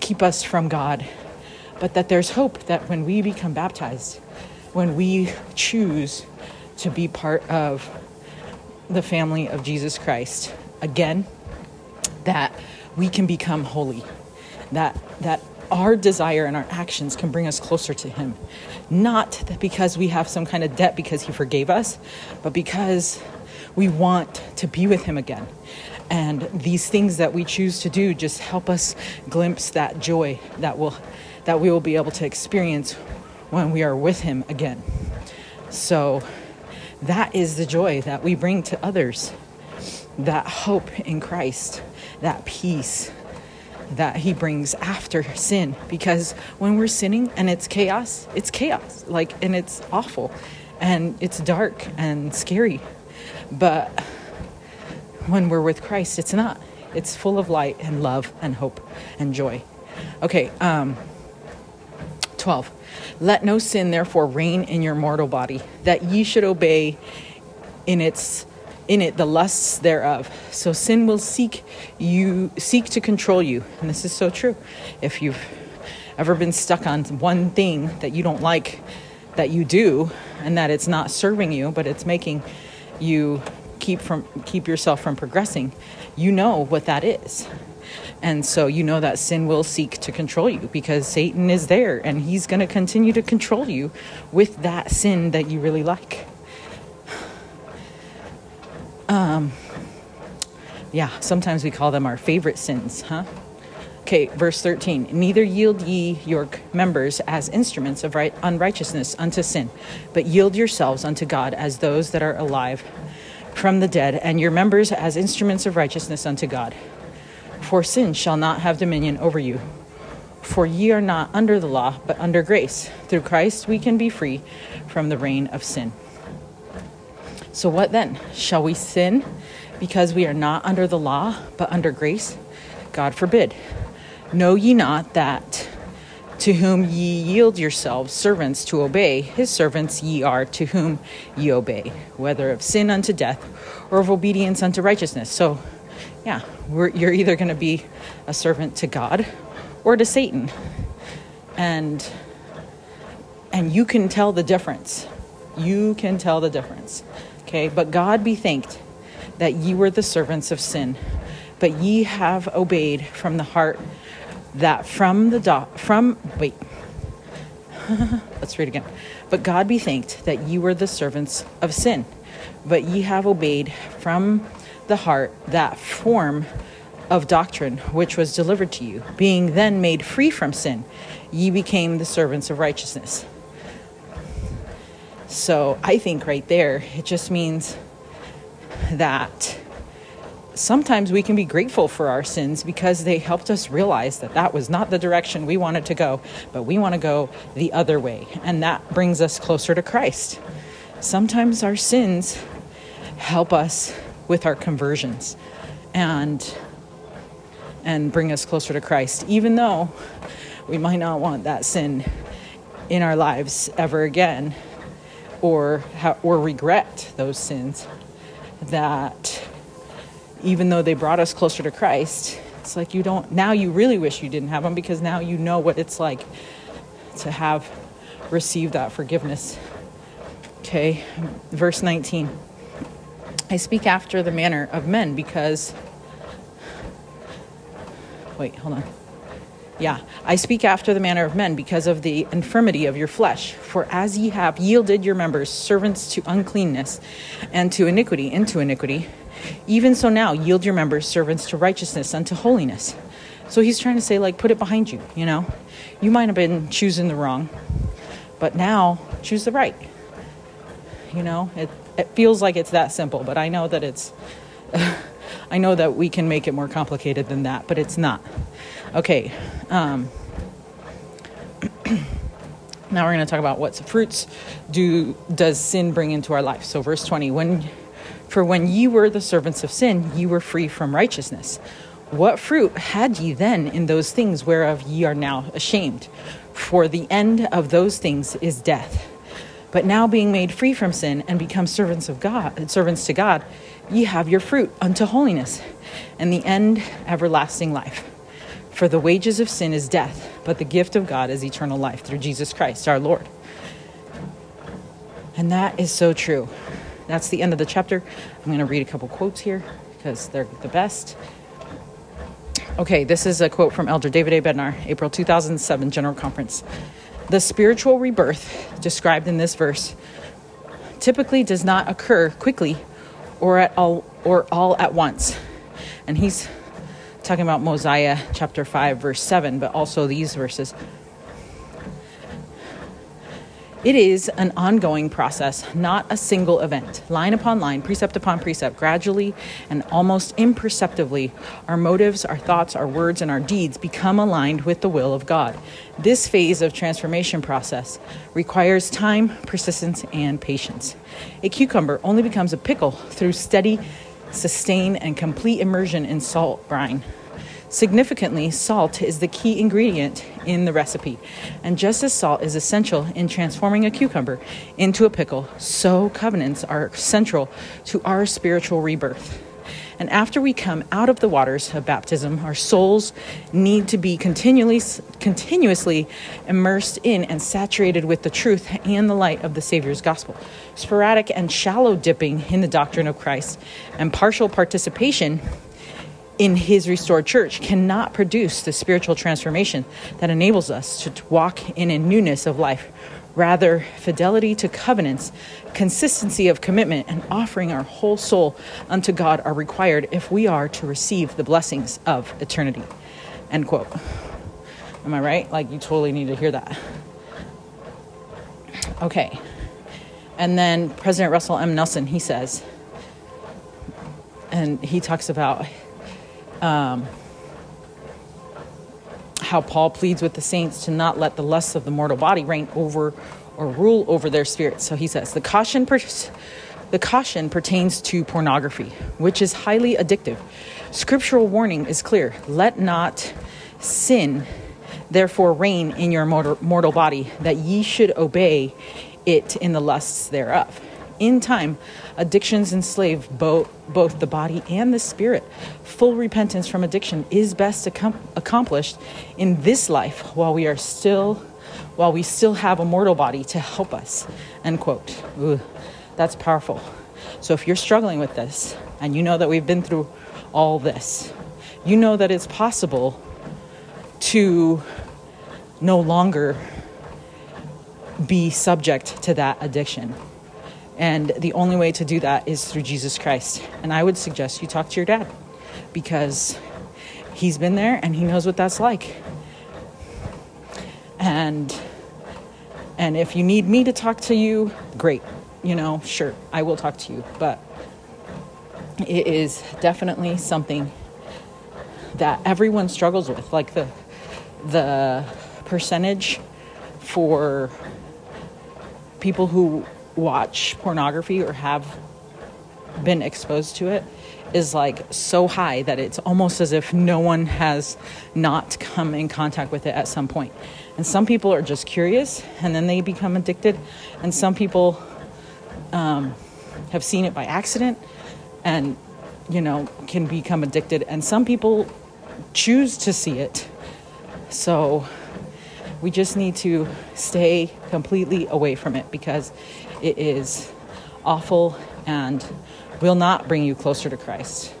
keep us from God but that there's hope that when we become baptized when we choose to be part of the family of Jesus Christ again that we can become holy that that our desire and our actions can bring us closer to him. Not that because we have some kind of debt because he forgave us but because we want to be with him again. And these things that we choose to do just help us glimpse that joy that will that we will be able to experience when we are with him again. So that is the joy that we bring to others. That hope in Christ that peace that he brings after sin. Because when we're sinning and it's chaos it's chaos. Like and it's awful and it's dark and scary. But when we're with Christ it's not. It's full of light and love and hope and joy. Okay um 12 let no sin therefore reign in your mortal body that ye should obey in its in it the lusts thereof. So sin will seek you seek to control you. And this is so true. If you've ever been stuck on one thing that you don't like that you do and that it's not serving you, but it's making you keep from keep yourself from progressing, you know what that is. And so you know that sin will seek to control you because Satan is there and he's going to continue to control you with that sin that you really like. Um, yeah, sometimes we call them our favorite sins, huh? Okay, verse 13. Neither yield ye your members as instruments of right, unrighteousness unto sin, but yield yourselves unto God as those that are alive from the dead, and your members as instruments of righteousness unto God. For sin shall not have dominion over you. For ye are not under the law, but under grace. Through Christ we can be free from the reign of sin. So, what then? Shall we sin because we are not under the law, but under grace? God forbid. Know ye not that to whom ye yield yourselves servants to obey, his servants ye are to whom ye obey, whether of sin unto death or of obedience unto righteousness? So, yeah, you're either going to be a servant to God or to Satan. And and you can tell the difference. You can tell the difference Okay, but God be thanked that ye were the servants of sin, but ye have obeyed from the heart that from the do- from wait. Let's read again. But God be thanked that ye were the servants of sin, but ye have obeyed from the heart that form of doctrine which was delivered to you. Being then made free from sin, ye became the servants of righteousness. So I think right there, it just means that sometimes we can be grateful for our sins because they helped us realize that that was not the direction we wanted to go, but we want to go the other way. And that brings us closer to Christ. Sometimes our sins help us with our conversions and and bring us closer to Christ even though we might not want that sin in our lives ever again or ha- or regret those sins that even though they brought us closer to Christ it's like you don't now you really wish you didn't have them because now you know what it's like to have received that forgiveness. Okay verse 19 I speak after the manner of men because. Wait, hold on. Yeah, I speak after the manner of men because of the infirmity of your flesh. For as ye have yielded your members servants to uncleanness and to iniquity into iniquity, even so now yield your members servants to righteousness unto holiness. So he's trying to say, like, put it behind you, you know? You might have been choosing the wrong, but now choose the right. You know, it, it feels like it's that simple, but I know that it's, I know that we can make it more complicated than that, but it's not. Okay. Um, now we're going to talk about what fruits do does sin bring into our life. So verse 20, when for when ye were the servants of sin, ye were free from righteousness. What fruit had ye then in those things whereof ye are now ashamed? For the end of those things is death. But now being made free from sin and become servants of God, servants to God, ye have your fruit unto holiness, and the end everlasting life. For the wages of sin is death, but the gift of God is eternal life through Jesus Christ our Lord. And that is so true. That's the end of the chapter. I'm going to read a couple quotes here because they're the best. Okay, this is a quote from Elder David A. Bednar, April 2007 General Conference. The spiritual rebirth described in this verse typically does not occur quickly or at all or all at once. And he's talking about Mosiah chapter 5 verse 7, but also these verses. It is an ongoing process, not a single event. Line upon line, precept upon precept, gradually and almost imperceptibly, our motives, our thoughts, our words, and our deeds become aligned with the will of God. This phase of transformation process requires time, persistence, and patience. A cucumber only becomes a pickle through steady, sustained, and complete immersion in salt brine. Significantly, salt is the key ingredient in the recipe, and just as salt is essential in transforming a cucumber into a pickle, so covenants are central to our spiritual rebirth. And after we come out of the waters of baptism, our souls need to be continually, continuously immersed in and saturated with the truth and the light of the Savior's gospel. Sporadic and shallow dipping in the doctrine of Christ and partial participation in his restored church cannot produce the spiritual transformation that enables us to walk in a newness of life. Rather, fidelity to covenants, consistency of commitment, and offering our whole soul unto God are required if we are to receive the blessings of eternity. End quote. Am I right? Like, you totally need to hear that. Okay. And then President Russell M. Nelson, he says, and he talks about um, how Paul pleads with the saints to not let the lusts of the mortal body reign over or rule over their spirits. So he says the caution, per- the caution pertains to pornography, which is highly addictive. Scriptural warning is clear: let not sin, therefore, reign in your mortal, mortal body, that ye should obey it in the lusts thereof. In time, addictions enslave both, both the body and the spirit. Full repentance from addiction is best accom- accomplished in this life while we are still while we still have a mortal body to help us. End quote. Ooh, that's powerful. So if you're struggling with this and you know that we've been through all this, you know that it's possible to no longer be subject to that addiction. And the only way to do that is through Jesus Christ. And I would suggest you talk to your dad because he's been there and he knows what that's like. And and if you need me to talk to you, great. You know, sure, I will talk to you, but it is definitely something that everyone struggles with. Like the the percentage for people who watch pornography or have been exposed to it is like so high that it's almost as if no one has not come in contact with it at some point. And some people are just curious and then they become addicted, and some people um, have seen it by accident and you know can become addicted, and some people choose to see it. So we just need to stay completely away from it because it is awful and will not bring you closer to Christ.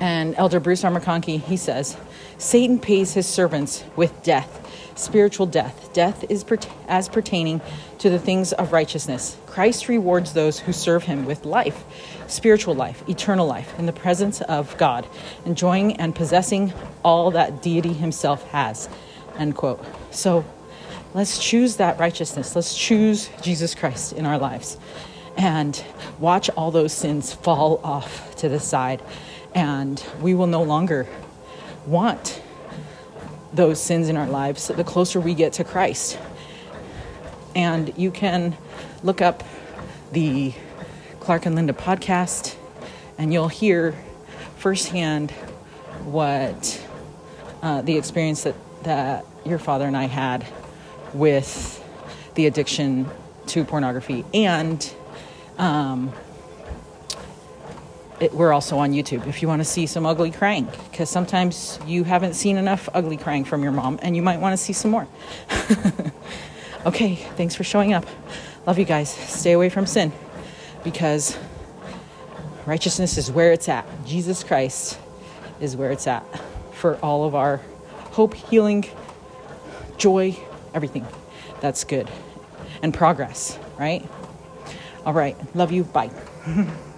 And Elder Bruce R. McConkie, he says, Satan pays his servants with death, spiritual death. Death is as pertaining to the things of righteousness. Christ rewards those who serve him with life, spiritual life, eternal life, in the presence of God, enjoying and possessing all that deity himself has. End quote. So let's choose that righteousness. Let's choose Jesus Christ in our lives and watch all those sins fall off to the side. And we will no longer want those sins in our lives the closer we get to Christ. And you can look up the Clark and Linda podcast, and you'll hear firsthand what uh, the experience that, that your father and I had with the addiction to pornography and um, it, we're also on YouTube if you want to see some ugly crying, because sometimes you haven't seen enough ugly crying from your mom and you might want to see some more. okay, thanks for showing up. Love you guys. Stay away from sin because righteousness is where it's at. Jesus Christ is where it's at for all of our hope, healing, joy, everything. That's good. And progress, right? All right. Love you. Bye.